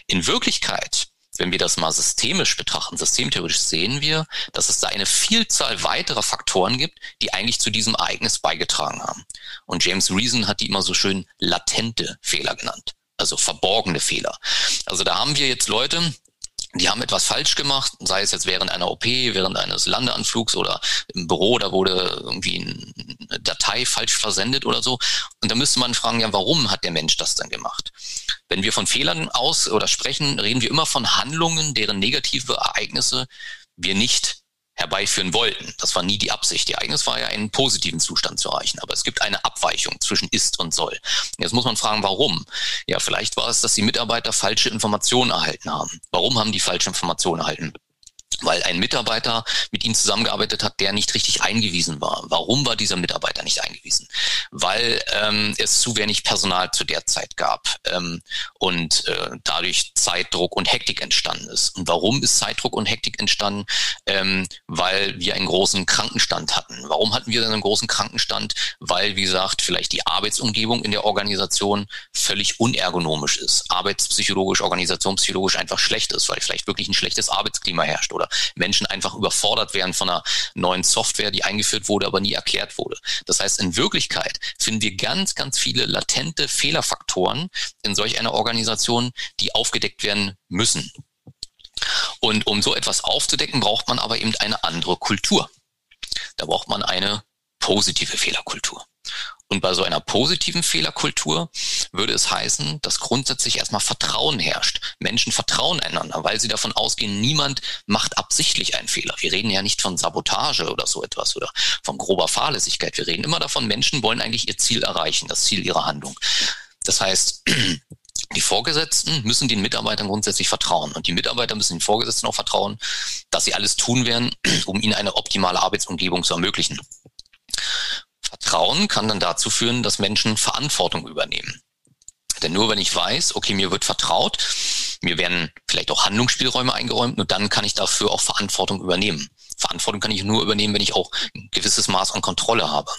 In Wirklichkeit wenn wir das mal systemisch betrachten, systemtheoretisch sehen wir, dass es da eine Vielzahl weiterer Faktoren gibt, die eigentlich zu diesem Ereignis beigetragen haben. Und James Reason hat die immer so schön latente Fehler genannt also verborgene Fehler. Also da haben wir jetzt Leute, die haben etwas falsch gemacht, sei es jetzt während einer OP, während eines Landeanflugs oder im Büro, da wurde irgendwie eine Datei falsch versendet oder so. Und da müsste man fragen, ja, warum hat der Mensch das dann gemacht? Wenn wir von Fehlern aus oder sprechen, reden wir immer von Handlungen, deren negative Ereignisse wir nicht herbeiführen wollten. Das war nie die Absicht. Die Ereignis war ja, einen positiven Zustand zu erreichen. Aber es gibt eine Abweichung zwischen ist und soll. Jetzt muss man fragen, warum? Ja, vielleicht war es, dass die Mitarbeiter falsche Informationen erhalten haben. Warum haben die falsche Informationen erhalten? Weil ein Mitarbeiter mit ihm zusammengearbeitet hat, der nicht richtig eingewiesen war. Warum war dieser Mitarbeiter nicht eingewiesen? Weil ähm, es zu wenig Personal zu der Zeit gab ähm, und äh, dadurch Zeitdruck und Hektik entstanden ist. Und warum ist Zeitdruck und Hektik entstanden? Ähm, weil wir einen großen Krankenstand hatten. Warum hatten wir dann einen großen Krankenstand? Weil, wie gesagt, vielleicht die Arbeitsumgebung in der Organisation völlig unergonomisch ist, arbeitspsychologisch, organisationspsychologisch einfach schlecht ist, weil vielleicht wirklich ein schlechtes Arbeitsklima herrscht oder Menschen einfach überfordert werden von einer neuen Software, die eingeführt wurde, aber nie erklärt wurde. Das heißt, in Wirklichkeit finden wir ganz, ganz viele latente Fehlerfaktoren in solch einer Organisation, die aufgedeckt werden müssen. Und um so etwas aufzudecken, braucht man aber eben eine andere Kultur. Da braucht man eine positive Fehlerkultur. Und bei so einer positiven Fehlerkultur würde es heißen, dass grundsätzlich erstmal Vertrauen herrscht. Menschen vertrauen einander, weil sie davon ausgehen, niemand macht absichtlich einen Fehler. Wir reden ja nicht von Sabotage oder so etwas oder von grober Fahrlässigkeit. Wir reden immer davon, Menschen wollen eigentlich ihr Ziel erreichen, das Ziel ihrer Handlung. Das heißt, die Vorgesetzten müssen den Mitarbeitern grundsätzlich vertrauen. Und die Mitarbeiter müssen den Vorgesetzten auch vertrauen, dass sie alles tun werden, um ihnen eine optimale Arbeitsumgebung zu ermöglichen. Vertrauen kann dann dazu führen, dass Menschen Verantwortung übernehmen. Denn nur wenn ich weiß, okay, mir wird vertraut, mir werden vielleicht auch Handlungsspielräume eingeräumt, nur dann kann ich dafür auch Verantwortung übernehmen. Verantwortung kann ich nur übernehmen, wenn ich auch ein gewisses Maß an Kontrolle habe.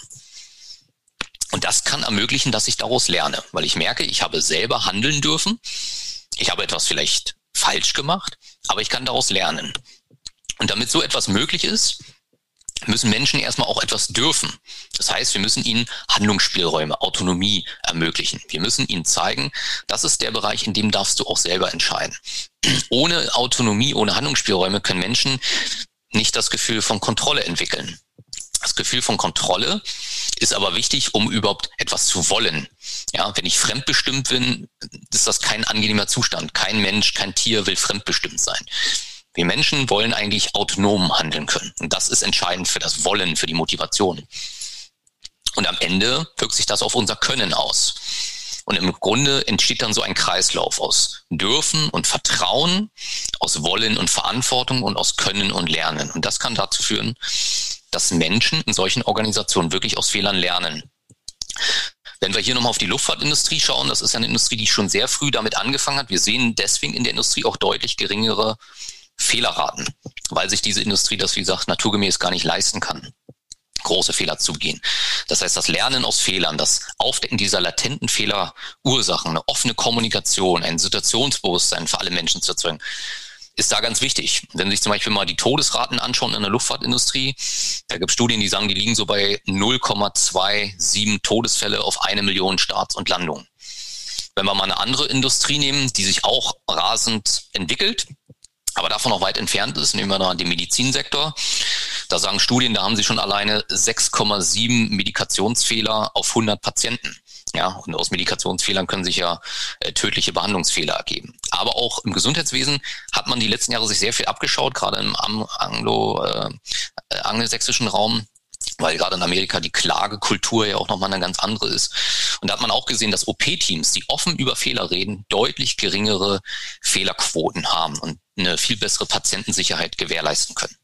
Und das kann ermöglichen, dass ich daraus lerne, weil ich merke, ich habe selber handeln dürfen. Ich habe etwas vielleicht falsch gemacht, aber ich kann daraus lernen. Und damit so etwas möglich ist, müssen Menschen erstmal auch etwas dürfen. Das heißt, wir müssen ihnen Handlungsspielräume, Autonomie ermöglichen. Wir müssen ihnen zeigen, das ist der Bereich, in dem darfst du auch selber entscheiden. Ohne Autonomie, ohne Handlungsspielräume können Menschen nicht das Gefühl von Kontrolle entwickeln. Das Gefühl von Kontrolle ist aber wichtig, um überhaupt etwas zu wollen. Ja, wenn ich fremdbestimmt bin, ist das kein angenehmer Zustand. Kein Mensch, kein Tier will fremdbestimmt sein. Wir Menschen wollen eigentlich autonom handeln können. Und das ist entscheidend für das Wollen, für die Motivation. Und am Ende wirkt sich das auf unser Können aus. Und im Grunde entsteht dann so ein Kreislauf aus Dürfen und Vertrauen, aus Wollen und Verantwortung und aus Können und Lernen. Und das kann dazu führen, dass Menschen in solchen Organisationen wirklich aus Fehlern lernen. Wenn wir hier nochmal auf die Luftfahrtindustrie schauen, das ist eine Industrie, die schon sehr früh damit angefangen hat. Wir sehen deswegen in der Industrie auch deutlich geringere Fehlerraten, weil sich diese Industrie das, wie gesagt, naturgemäß gar nicht leisten kann große Fehler zu begehen. Das heißt, das Lernen aus Fehlern, das Aufdecken dieser latenten Fehlerursachen, eine offene Kommunikation, ein Situationsbewusstsein für alle Menschen zu erzeugen, ist da ganz wichtig. Wenn Sie sich zum Beispiel mal die Todesraten anschauen in der Luftfahrtindustrie, da gibt es Studien, die sagen, die liegen so bei 0,27 Todesfälle auf eine Million Starts und Landungen. Wenn wir mal eine andere Industrie nehmen, die sich auch rasend entwickelt, aber davon noch weit entfernt ist, nehmen wir da den Medizinsektor. Da sagen Studien, da haben sie schon alleine 6,7 Medikationsfehler auf 100 Patienten. Ja, und aus Medikationsfehlern können sich ja äh, tödliche Behandlungsfehler ergeben. Aber auch im Gesundheitswesen hat man die letzten Jahre sich sehr viel abgeschaut, gerade im Anglo, äh, äh, angelsächsischen Raum weil gerade in Amerika die Klagekultur ja auch nochmal eine ganz andere ist. Und da hat man auch gesehen, dass OP-Teams, die offen über Fehler reden, deutlich geringere Fehlerquoten haben und eine viel bessere Patientensicherheit gewährleisten können.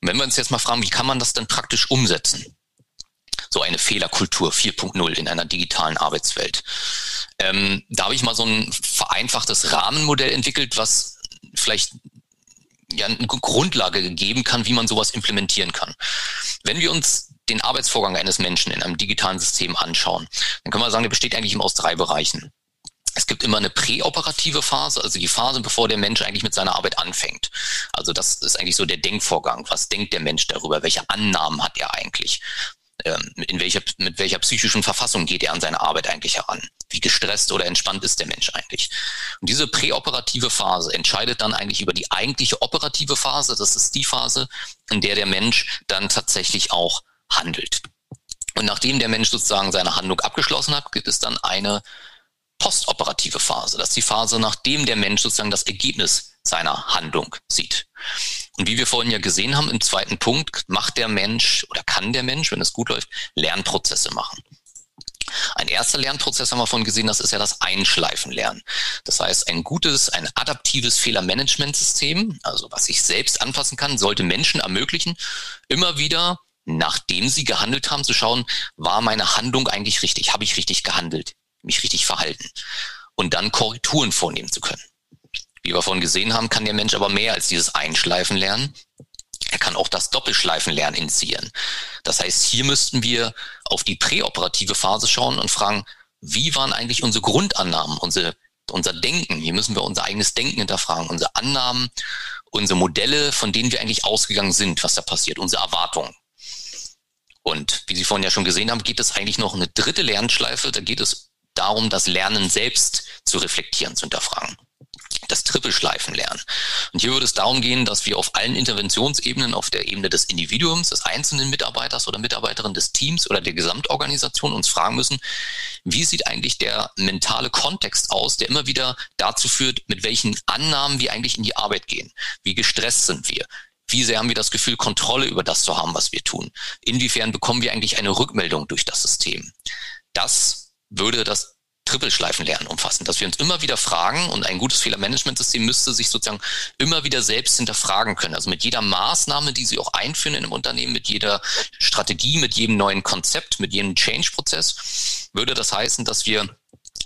Und wenn wir uns jetzt mal fragen, wie kann man das denn praktisch umsetzen? So eine Fehlerkultur 4.0 in einer digitalen Arbeitswelt. Ähm, da habe ich mal so einen vereinfachtes Rahmenmodell entwickelt, was vielleicht ja eine Grundlage geben kann, wie man sowas implementieren kann. Wenn wir uns den Arbeitsvorgang eines Menschen in einem digitalen System anschauen, dann können wir sagen, der besteht eigentlich immer aus drei Bereichen. Es gibt immer eine präoperative Phase, also die Phase, bevor der Mensch eigentlich mit seiner Arbeit anfängt. Also das ist eigentlich so der Denkvorgang. Was denkt der Mensch darüber? Welche Annahmen hat er eigentlich? Ähm, in welcher, mit welcher psychischen Verfassung geht er an seine Arbeit eigentlich heran? Wie gestresst oder entspannt ist der Mensch eigentlich? Und diese präoperative Phase entscheidet dann eigentlich über die eigentliche operative Phase. Das ist die Phase, in der der Mensch dann tatsächlich auch handelt. Und nachdem der Mensch sozusagen seine Handlung abgeschlossen hat, gibt es dann eine postoperative Phase. Das ist die Phase, nachdem der Mensch sozusagen das Ergebnis seiner Handlung sieht. Und wie wir vorhin ja gesehen haben, im zweiten Punkt macht der Mensch oder kann der Mensch, wenn es gut läuft, Lernprozesse machen. Ein erster Lernprozess haben wir vorhin gesehen, das ist ja das Einschleifenlernen. Das heißt, ein gutes, ein adaptives Fehlermanagementsystem, also was ich selbst anpassen kann, sollte Menschen ermöglichen, immer wieder, nachdem sie gehandelt haben, zu schauen, war meine Handlung eigentlich richtig? Habe ich richtig gehandelt? Mich richtig verhalten? Und dann Korrekturen vornehmen zu können. Wie wir vorhin gesehen haben, kann der Mensch aber mehr als dieses Einschleifen lernen. Er kann auch das Doppelschleifenlernen initiieren. Das heißt, hier müssten wir auf die präoperative Phase schauen und fragen, wie waren eigentlich unsere Grundannahmen, unsere, unser Denken? Hier müssen wir unser eigenes Denken hinterfragen, unsere Annahmen, unsere Modelle, von denen wir eigentlich ausgegangen sind, was da passiert, unsere Erwartungen. Und wie Sie vorhin ja schon gesehen haben, geht es eigentlich noch eine dritte Lernschleife. Da geht es darum, das Lernen selbst zu reflektieren, zu hinterfragen das Trippelschleifen lernen. Und hier würde es darum gehen, dass wir auf allen Interventionsebenen, auf der Ebene des Individuums, des einzelnen Mitarbeiters oder Mitarbeiterin des Teams oder der Gesamtorganisation uns fragen müssen, wie sieht eigentlich der mentale Kontext aus, der immer wieder dazu führt, mit welchen Annahmen wir eigentlich in die Arbeit gehen. Wie gestresst sind wir? Wie sehr haben wir das Gefühl, Kontrolle über das zu haben, was wir tun? Inwiefern bekommen wir eigentlich eine Rückmeldung durch das System? Das würde das Trippelschleifenlernen umfassen, dass wir uns immer wieder fragen und ein gutes Fehlermanagementsystem müsste sich sozusagen immer wieder selbst hinterfragen können. Also mit jeder Maßnahme, die Sie auch einführen in einem Unternehmen, mit jeder Strategie, mit jedem neuen Konzept, mit jedem Change-Prozess, würde das heißen, dass wir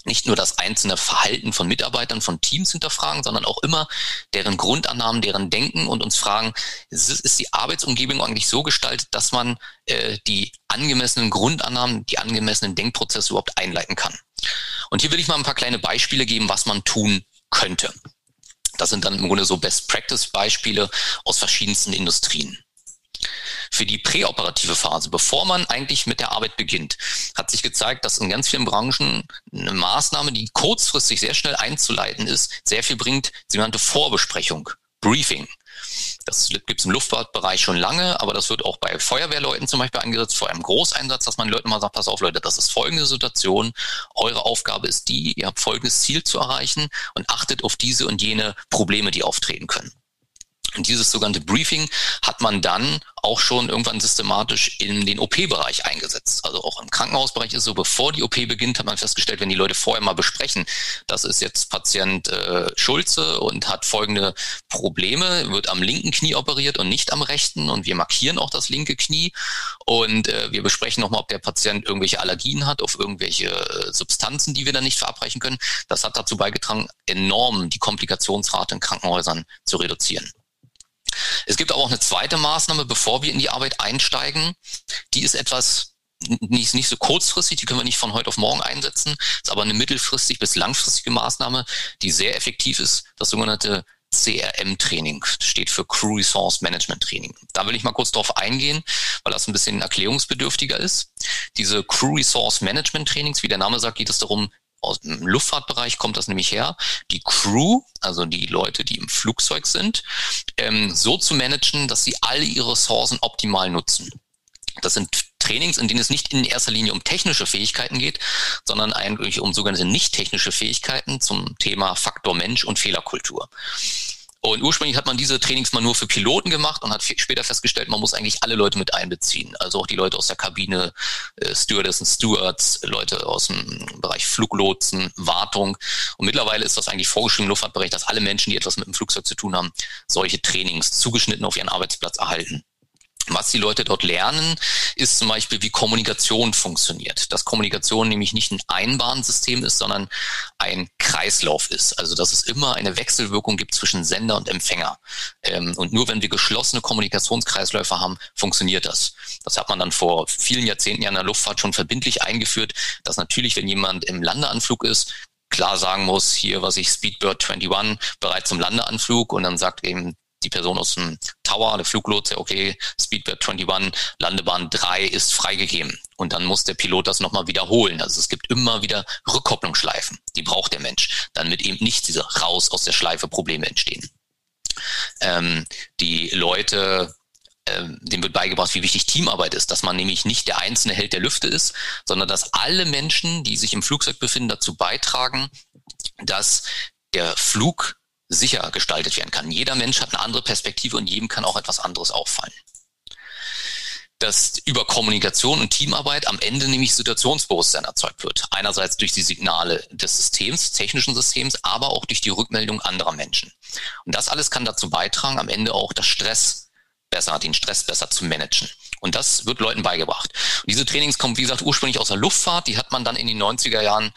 nicht nur das einzelne Verhalten von Mitarbeitern, von Teams hinterfragen, sondern auch immer deren Grundannahmen, deren Denken und uns fragen, ist, die Arbeitsumgebung eigentlich so gestaltet, dass man äh, die angemessenen Grundannahmen, die angemessenen Denkprozesse überhaupt einleiten kann. Und hier will ich mal ein paar kleine Beispiele geben, was man tun könnte. Das sind dann im Grunde so Best-Practice-Beispiele aus verschiedensten Industrien. Für die präoperative Phase, bevor man eigentlich mit der Arbeit beginnt, hat sich gezeigt, dass in ganz vielen Branchen eine Maßnahme, die kurzfristig sehr schnell einzuleiten ist, sehr viel bringt, sogenannte Vorbesprechung, Briefing. Das gibt es im Luftfahrtbereich schon lange, aber das wird auch bei Feuerwehrleuten zum Beispiel eingesetzt, vor einem Großeinsatz, dass man Leuten mal sagt, pass auf Leute, das ist folgende Situation, eure Aufgabe ist die, ihr habt folgendes Ziel zu erreichen und achtet auf diese und jene Probleme, die auftreten können. Und dieses sogenannte Briefing hat man dann auch schon irgendwann systematisch in den OP-Bereich eingesetzt. Also auch im Krankenhausbereich ist so, bevor die OP beginnt, hat man festgestellt, wenn die Leute vorher mal besprechen, das ist jetzt Patient äh, Schulze und hat folgende Probleme, wird am linken Knie operiert und nicht am rechten und wir markieren auch das linke Knie und äh, wir besprechen nochmal, ob der Patient irgendwelche Allergien hat auf irgendwelche äh, Substanzen, die wir dann nicht verabreichen können. Das hat dazu beigetragen, enorm die Komplikationsrate in Krankenhäusern zu reduzieren. Es gibt aber auch eine zweite Maßnahme, bevor wir in die Arbeit einsteigen. Die ist etwas nicht, nicht so kurzfristig, die können wir nicht von heute auf morgen einsetzen, ist aber eine mittelfristig bis langfristige Maßnahme, die sehr effektiv ist, das sogenannte CRM-Training, steht für Crew Resource Management Training. Da will ich mal kurz drauf eingehen, weil das ein bisschen erklärungsbedürftiger ist. Diese Crew Resource Management Trainings, wie der Name sagt, geht es darum, aus dem Luftfahrtbereich kommt das nämlich her, die Crew, also die Leute, die im Flugzeug sind, ähm, so zu managen, dass sie alle ihre Ressourcen optimal nutzen. Das sind Trainings, in denen es nicht in erster Linie um technische Fähigkeiten geht, sondern eigentlich um sogenannte nicht technische Fähigkeiten zum Thema Faktor Mensch und Fehlerkultur. Und ursprünglich hat man diese Trainings mal nur für Piloten gemacht und hat später festgestellt, man muss eigentlich alle Leute mit einbeziehen. Also auch die Leute aus der Kabine, äh, Stewardessen, Stewards, Leute aus dem Bereich Fluglotsen, Wartung. Und mittlerweile ist das eigentlich vorgeschrieben im Luftfahrtbereich, dass alle Menschen, die etwas mit dem Flugzeug zu tun haben, solche Trainings zugeschnitten auf ihren Arbeitsplatz erhalten. Was die Leute dort lernen, ist zum Beispiel, wie Kommunikation funktioniert. Dass Kommunikation nämlich nicht ein Einbahnsystem ist, sondern ein Kreislauf ist. Also dass es immer eine Wechselwirkung gibt zwischen Sender und Empfänger. Ähm, und nur wenn wir geschlossene Kommunikationskreisläufe haben, funktioniert das. Das hat man dann vor vielen Jahrzehnten ja in der Luftfahrt schon verbindlich eingeführt, dass natürlich, wenn jemand im Landeanflug ist, klar sagen muss, hier was ich Speedbird 21 bereit zum Landeanflug und dann sagt eben die Person aus dem Tower, der Fluglotse, okay, Speedbird 21, Landebahn 3 ist freigegeben. Und dann muss der Pilot das nochmal wiederholen. Also es gibt immer wieder Rückkopplungsschleifen. Die braucht der Mensch, damit eben nicht diese raus aus der Schleife Probleme entstehen. Ähm, die Leute ähm, dem wird beigebracht, wie wichtig Teamarbeit ist, dass man nämlich nicht der einzelne Held der Lüfte ist, sondern dass alle Menschen, die sich im Flugzeug befinden, dazu beitragen, dass der Flug sicher gestaltet werden kann. Jeder Mensch hat eine andere Perspektive und jedem kann auch etwas anderes auffallen. Dass über Kommunikation und Teamarbeit am Ende nämlich Situationsbewusstsein erzeugt wird. Einerseits durch die Signale des Systems, technischen Systems, aber auch durch die Rückmeldung anderer Menschen. Und das alles kann dazu beitragen, am Ende auch das Stress besser, den Stress besser zu managen. Und das wird Leuten beigebracht. Und diese Trainings kommen, wie gesagt, ursprünglich aus der Luftfahrt. Die hat man dann in den 90er Jahren,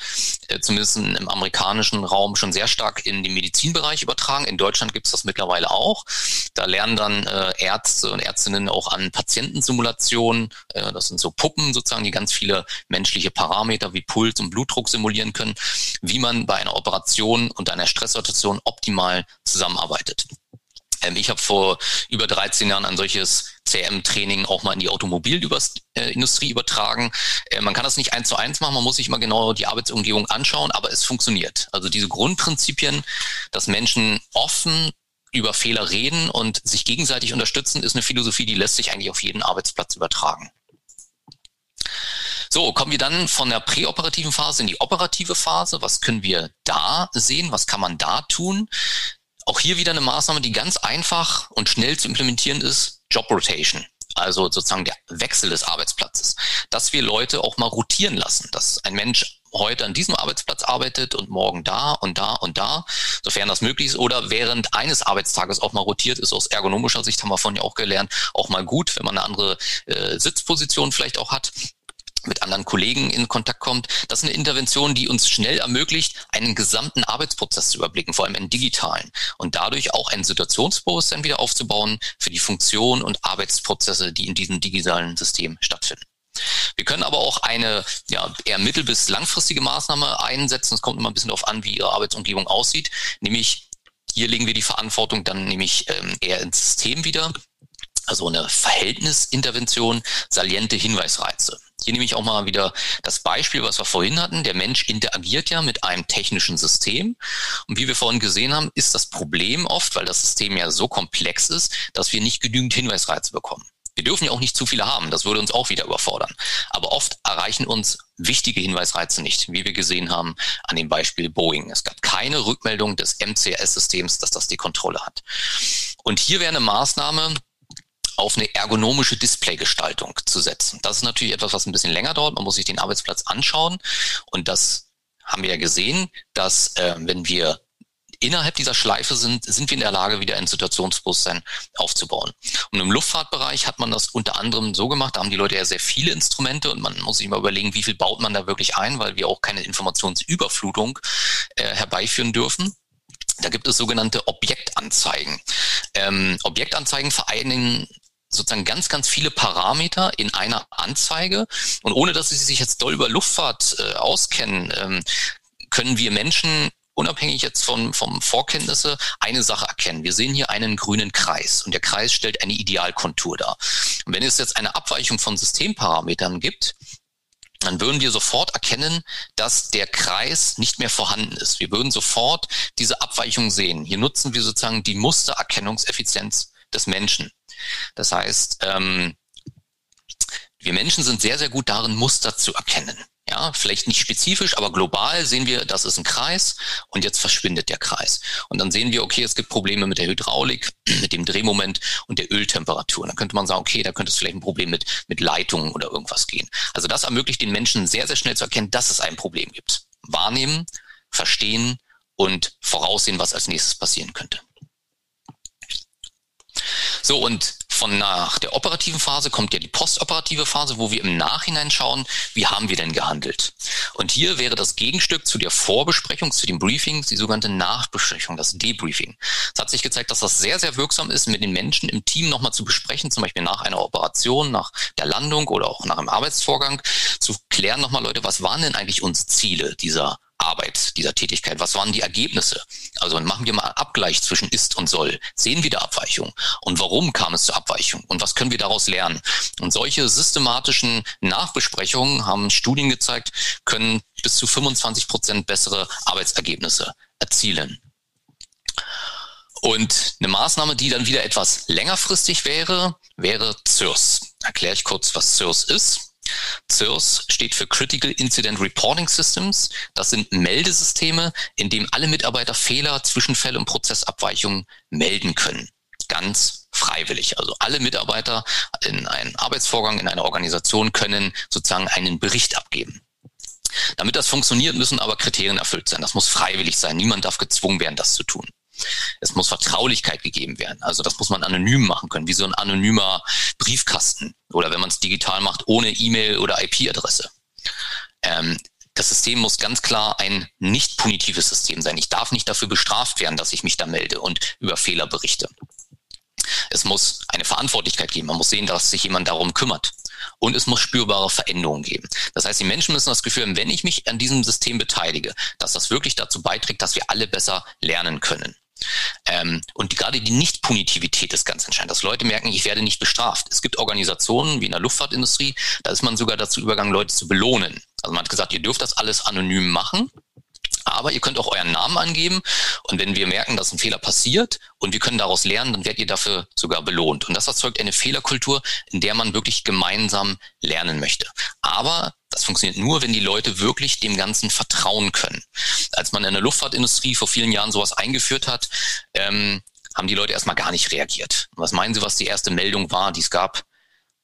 äh, zumindest im amerikanischen Raum, schon sehr stark in den Medizinbereich übertragen. In Deutschland gibt es das mittlerweile auch. Da lernen dann äh, Ärzte und Ärztinnen auch an Patientensimulationen. Äh, das sind so Puppen sozusagen, die ganz viele menschliche Parameter wie Puls und Blutdruck simulieren können, wie man bei einer Operation und einer Stresssituation optimal zusammenarbeitet. Ich habe vor über 13 Jahren ein solches CM-Training auch mal in die Automobilindustrie übertragen. Äh, man kann das nicht eins zu eins machen, man muss sich mal genau die Arbeitsumgebung anschauen, aber es funktioniert. Also diese Grundprinzipien, dass Menschen offen über Fehler reden und sich gegenseitig unterstützen, ist eine Philosophie, die lässt sich eigentlich auf jeden Arbeitsplatz übertragen. So, kommen wir dann von der präoperativen Phase in die operative Phase. Was können wir da sehen? Was kann man da tun? Auch hier wieder eine Maßnahme, die ganz einfach und schnell zu implementieren ist, Job Rotation. Also sozusagen der Wechsel des Arbeitsplatzes. Dass wir Leute auch mal rotieren lassen, dass ein Mensch heute an diesem Arbeitsplatz arbeitet und morgen da und da und da, sofern das möglich ist, oder während eines Arbeitstages auch mal rotiert ist. Aus ergonomischer Sicht haben wir von ja auch gelernt, auch mal gut, wenn man eine andere äh, Sitzposition vielleicht auch hat mit anderen Kollegen in Kontakt kommt. Das ist eine Intervention, die uns schnell ermöglicht, einen gesamten Arbeitsprozess zu überblicken, vor allem einen digitalen und dadurch auch ein Situationsbewusstsein wieder aufzubauen für die Funktion und Arbeitsprozesse, die in diesem digitalen System stattfinden. Wir können aber auch eine ja, eher mittel- bis langfristige Maßnahme einsetzen. Es kommt immer ein bisschen darauf an, wie Ihre Arbeitsumgebung aussieht. Nämlich hier legen wir die Verantwortung dann nämlich ähm, eher ins System wieder. Also eine Verhältnisintervention, saliente Hinweisreize. Hier nehme ich auch mal wieder das Beispiel, was wir vorhin hatten. Der Mensch interagiert ja mit einem technischen System. Und wie wir vorhin gesehen haben, ist das Problem oft, weil das System ja so komplex ist, dass wir nicht genügend Hinweisreize bekommen. Wir dürfen ja auch nicht zu viele haben, das würde uns auch wieder überfordern. Aber oft erreichen uns wichtige Hinweisreize nicht, wie wir gesehen haben an dem Beispiel Boeing. Es gab keine Rückmeldung des MCS-Systems, dass das die Kontrolle hat. Und hier wäre eine Maßnahme, auf eine ergonomische Displaygestaltung zu setzen. Das ist natürlich etwas, was ein bisschen länger dauert. Man muss sich den Arbeitsplatz anschauen. Und das haben wir ja gesehen, dass äh, wenn wir innerhalb dieser Schleife sind, sind wir in der Lage, wieder ein Situationsbewusstsein aufzubauen. Und im Luftfahrtbereich hat man das unter anderem so gemacht, da haben die Leute ja sehr viele Instrumente und man muss sich mal überlegen, wie viel baut man da wirklich ein, weil wir auch keine Informationsüberflutung äh, herbeiführen dürfen. Da gibt es sogenannte Objektanzeigen. Ähm, Objektanzeigen vereinen sozusagen ganz, ganz viele Parameter in einer Anzeige. Und ohne dass Sie sich jetzt doll über Luftfahrt äh, auskennen, ähm, können wir Menschen unabhängig jetzt von, vom Vorkenntnisse eine Sache erkennen. Wir sehen hier einen grünen Kreis und der Kreis stellt eine Idealkontur dar. Und wenn es jetzt eine Abweichung von Systemparametern gibt, dann würden wir sofort erkennen, dass der Kreis nicht mehr vorhanden ist. Wir würden sofort diese Abweichung sehen. Hier nutzen wir sozusagen die Mustererkennungseffizienz des Menschen. Das heißt, ähm, wir Menschen sind sehr, sehr gut darin, Muster zu erkennen. Ja, vielleicht nicht spezifisch, aber global sehen wir, das ist ein Kreis und jetzt verschwindet der Kreis. Und dann sehen wir, okay, es gibt Probleme mit der Hydraulik, mit dem Drehmoment und der Öltemperatur. Und dann könnte man sagen, okay, da könnte es vielleicht ein Problem mit, mit Leitungen oder irgendwas gehen. Also das ermöglicht den Menschen sehr, sehr schnell zu erkennen, dass es ein Problem gibt. Wahrnehmen, verstehen und voraussehen, was als nächstes passieren könnte. So, und von nach der operativen Phase kommt ja die postoperative Phase, wo wir im Nachhinein schauen, wie haben wir denn gehandelt. Und hier wäre das Gegenstück zu der Vorbesprechung, zu dem Briefing, die sogenannte Nachbesprechung, das Debriefing. Es hat sich gezeigt, dass das sehr, sehr wirksam ist, mit den Menschen im Team nochmal zu besprechen, zum Beispiel nach einer Operation, nach der Landung oder auch nach einem Arbeitsvorgang, zu klären nochmal, Leute, was waren denn eigentlich unsere Ziele dieser Arbeit, dieser Tätigkeit? Was waren die Ergebnisse? Also machen wir mal einen Abgleich zwischen ist und soll. Sehen wir da Abweichung? Und warum kam es zur Abweichung? Und was können wir daraus lernen? Und solche systematischen Nachbesprechungen haben Studien gezeigt, können bis zu 25 Prozent bessere Arbeitsergebnisse erzielen. Und eine Maßnahme, die dann wieder etwas längerfristig wäre, wäre CIRS. Erkläre ich kurz, was CIRS ist. CIRS steht für Critical Incident Reporting Systems. Das sind Meldesysteme, in denen alle Mitarbeiter Fehler, Zwischenfälle und Prozessabweichungen melden können. Ganz freiwillig. Also alle Mitarbeiter in einem Arbeitsvorgang in einer Organisation können sozusagen einen Bericht abgeben. Damit das funktioniert, müssen aber Kriterien erfüllt sein. Das muss freiwillig sein. Niemand darf gezwungen werden, das zu tun. Es muss Vertraulichkeit gegeben werden. Also das muss man anonym machen können, wie so ein anonymer Briefkasten oder wenn man es digital macht, ohne E-Mail oder IP-Adresse. Ähm, das System muss ganz klar ein nicht punitives System sein. Ich darf nicht dafür bestraft werden, dass ich mich da melde und über Fehler berichte. Es muss eine Verantwortlichkeit geben. Man muss sehen, dass sich jemand darum kümmert. Und es muss spürbare Veränderungen geben. Das heißt, die Menschen müssen das Gefühl haben, wenn ich mich an diesem System beteilige, dass das wirklich dazu beiträgt, dass wir alle besser lernen können. Ähm, und gerade die Nicht-Punitivität ist ganz entscheidend, dass Leute merken, ich werde nicht bestraft. Es gibt Organisationen wie in der Luftfahrtindustrie, da ist man sogar dazu übergegangen, Leute zu belohnen. Also man hat gesagt, ihr dürft das alles anonym machen, aber ihr könnt auch euren Namen angeben und wenn wir merken, dass ein Fehler passiert und wir können daraus lernen, dann werdet ihr dafür sogar belohnt. Und das erzeugt eine Fehlerkultur, in der man wirklich gemeinsam lernen möchte. Aber das funktioniert nur, wenn die Leute wirklich dem Ganzen vertrauen können. Als man in der Luftfahrtindustrie vor vielen Jahren sowas eingeführt hat, ähm, haben die Leute erstmal gar nicht reagiert. Und was meinen Sie, was die erste Meldung war, die es gab?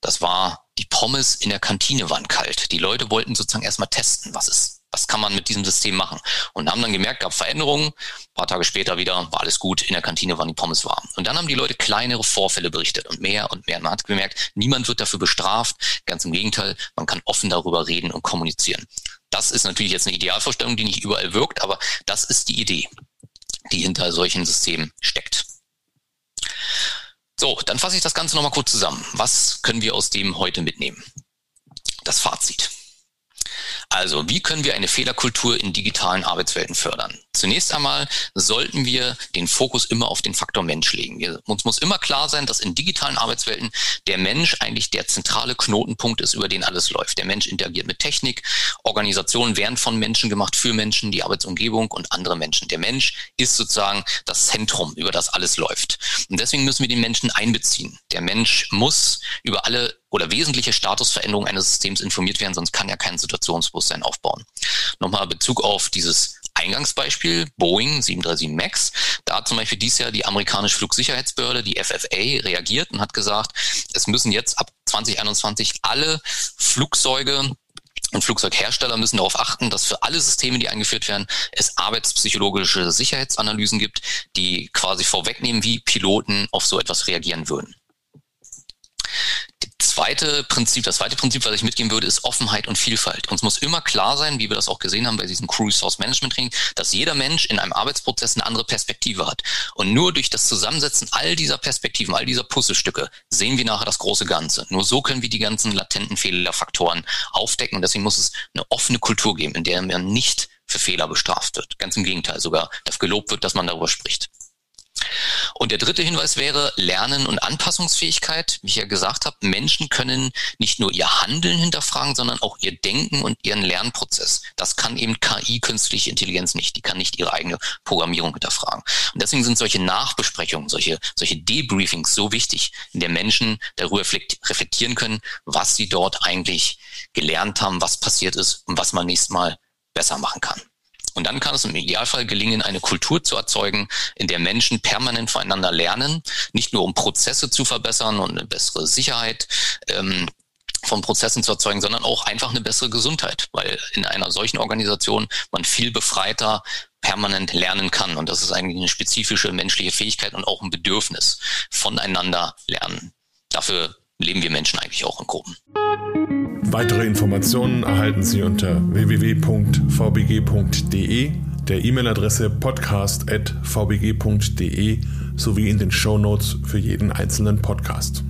Das war, die Pommes in der Kantine waren kalt. Die Leute wollten sozusagen erstmal testen, was ist was kann man mit diesem System machen? Und haben dann gemerkt, gab Veränderungen. Ein paar Tage später wieder war alles gut. In der Kantine waren die Pommes warm. Und dann haben die Leute kleinere Vorfälle berichtet und mehr und mehr. Und man hat gemerkt, niemand wird dafür bestraft. Ganz im Gegenteil, man kann offen darüber reden und kommunizieren. Das ist natürlich jetzt eine Idealvorstellung, die nicht überall wirkt, aber das ist die Idee, die hinter solchen Systemen steckt. So, dann fasse ich das Ganze nochmal kurz zusammen. Was können wir aus dem heute mitnehmen? Das Fazit. Also, wie können wir eine Fehlerkultur in digitalen Arbeitswelten fördern? Zunächst einmal sollten wir den Fokus immer auf den Faktor Mensch legen. Wir, uns muss immer klar sein, dass in digitalen Arbeitswelten der Mensch eigentlich der zentrale Knotenpunkt ist, über den alles läuft. Der Mensch interagiert mit Technik, Organisationen werden von Menschen gemacht, für Menschen, die Arbeitsumgebung und andere Menschen. Der Mensch ist sozusagen das Zentrum, über das alles läuft. Und deswegen müssen wir den Menschen einbeziehen. Der Mensch muss über alle oder wesentliche Statusveränderungen eines Systems informiert werden, sonst kann er kein Situationsbewusstsein aufbauen. Nochmal Bezug auf dieses Eingangsbeispiel, Boeing 737 MAX. Da hat zum Beispiel dieses Jahr die amerikanische Flugsicherheitsbehörde, die FFA, reagiert und hat gesagt, es müssen jetzt ab 2021 alle Flugzeuge und Flugzeughersteller müssen darauf achten, dass für alle Systeme, die eingeführt werden, es arbeitspsychologische Sicherheitsanalysen gibt, die quasi vorwegnehmen, wie Piloten auf so etwas reagieren würden zweite Prinzip, das zweite Prinzip, was ich mitgeben würde, ist Offenheit und Vielfalt. Uns muss immer klar sein, wie wir das auch gesehen haben bei diesem Crew Resource Management Training, dass jeder Mensch in einem Arbeitsprozess eine andere Perspektive hat. Und nur durch das Zusammensetzen all dieser Perspektiven, all dieser Puzzlestücke sehen wir nachher das große Ganze. Nur so können wir die ganzen latenten Fehlerfaktoren aufdecken. Und deswegen muss es eine offene Kultur geben, in der man nicht für Fehler bestraft wird. Ganz im Gegenteil, sogar dafür gelobt wird, dass man darüber spricht. Und der dritte Hinweis wäre Lernen und Anpassungsfähigkeit. Wie ich ja gesagt habe, Menschen können nicht nur ihr Handeln hinterfragen, sondern auch ihr Denken und ihren Lernprozess. Das kann eben KI, künstliche Intelligenz nicht. Die kann nicht ihre eigene Programmierung hinterfragen. Und deswegen sind solche Nachbesprechungen, solche, solche Debriefings so wichtig, in der Menschen darüber reflektieren können, was sie dort eigentlich gelernt haben, was passiert ist und was man nächstes Mal besser machen kann. Und dann kann es im Idealfall gelingen, eine Kultur zu erzeugen, in der Menschen permanent voneinander lernen, nicht nur um Prozesse zu verbessern und eine bessere Sicherheit ähm, von Prozessen zu erzeugen, sondern auch einfach eine bessere Gesundheit, weil in einer solchen Organisation man viel befreiter permanent lernen kann. Und das ist eigentlich eine spezifische menschliche Fähigkeit und auch ein Bedürfnis, voneinander lernen dafür leben wir Menschen eigentlich auch in Gruppen. Weitere Informationen erhalten Sie unter www.vbg.de, der E-Mail-Adresse podcast.vbg.de sowie in den Show Notes für jeden einzelnen Podcast.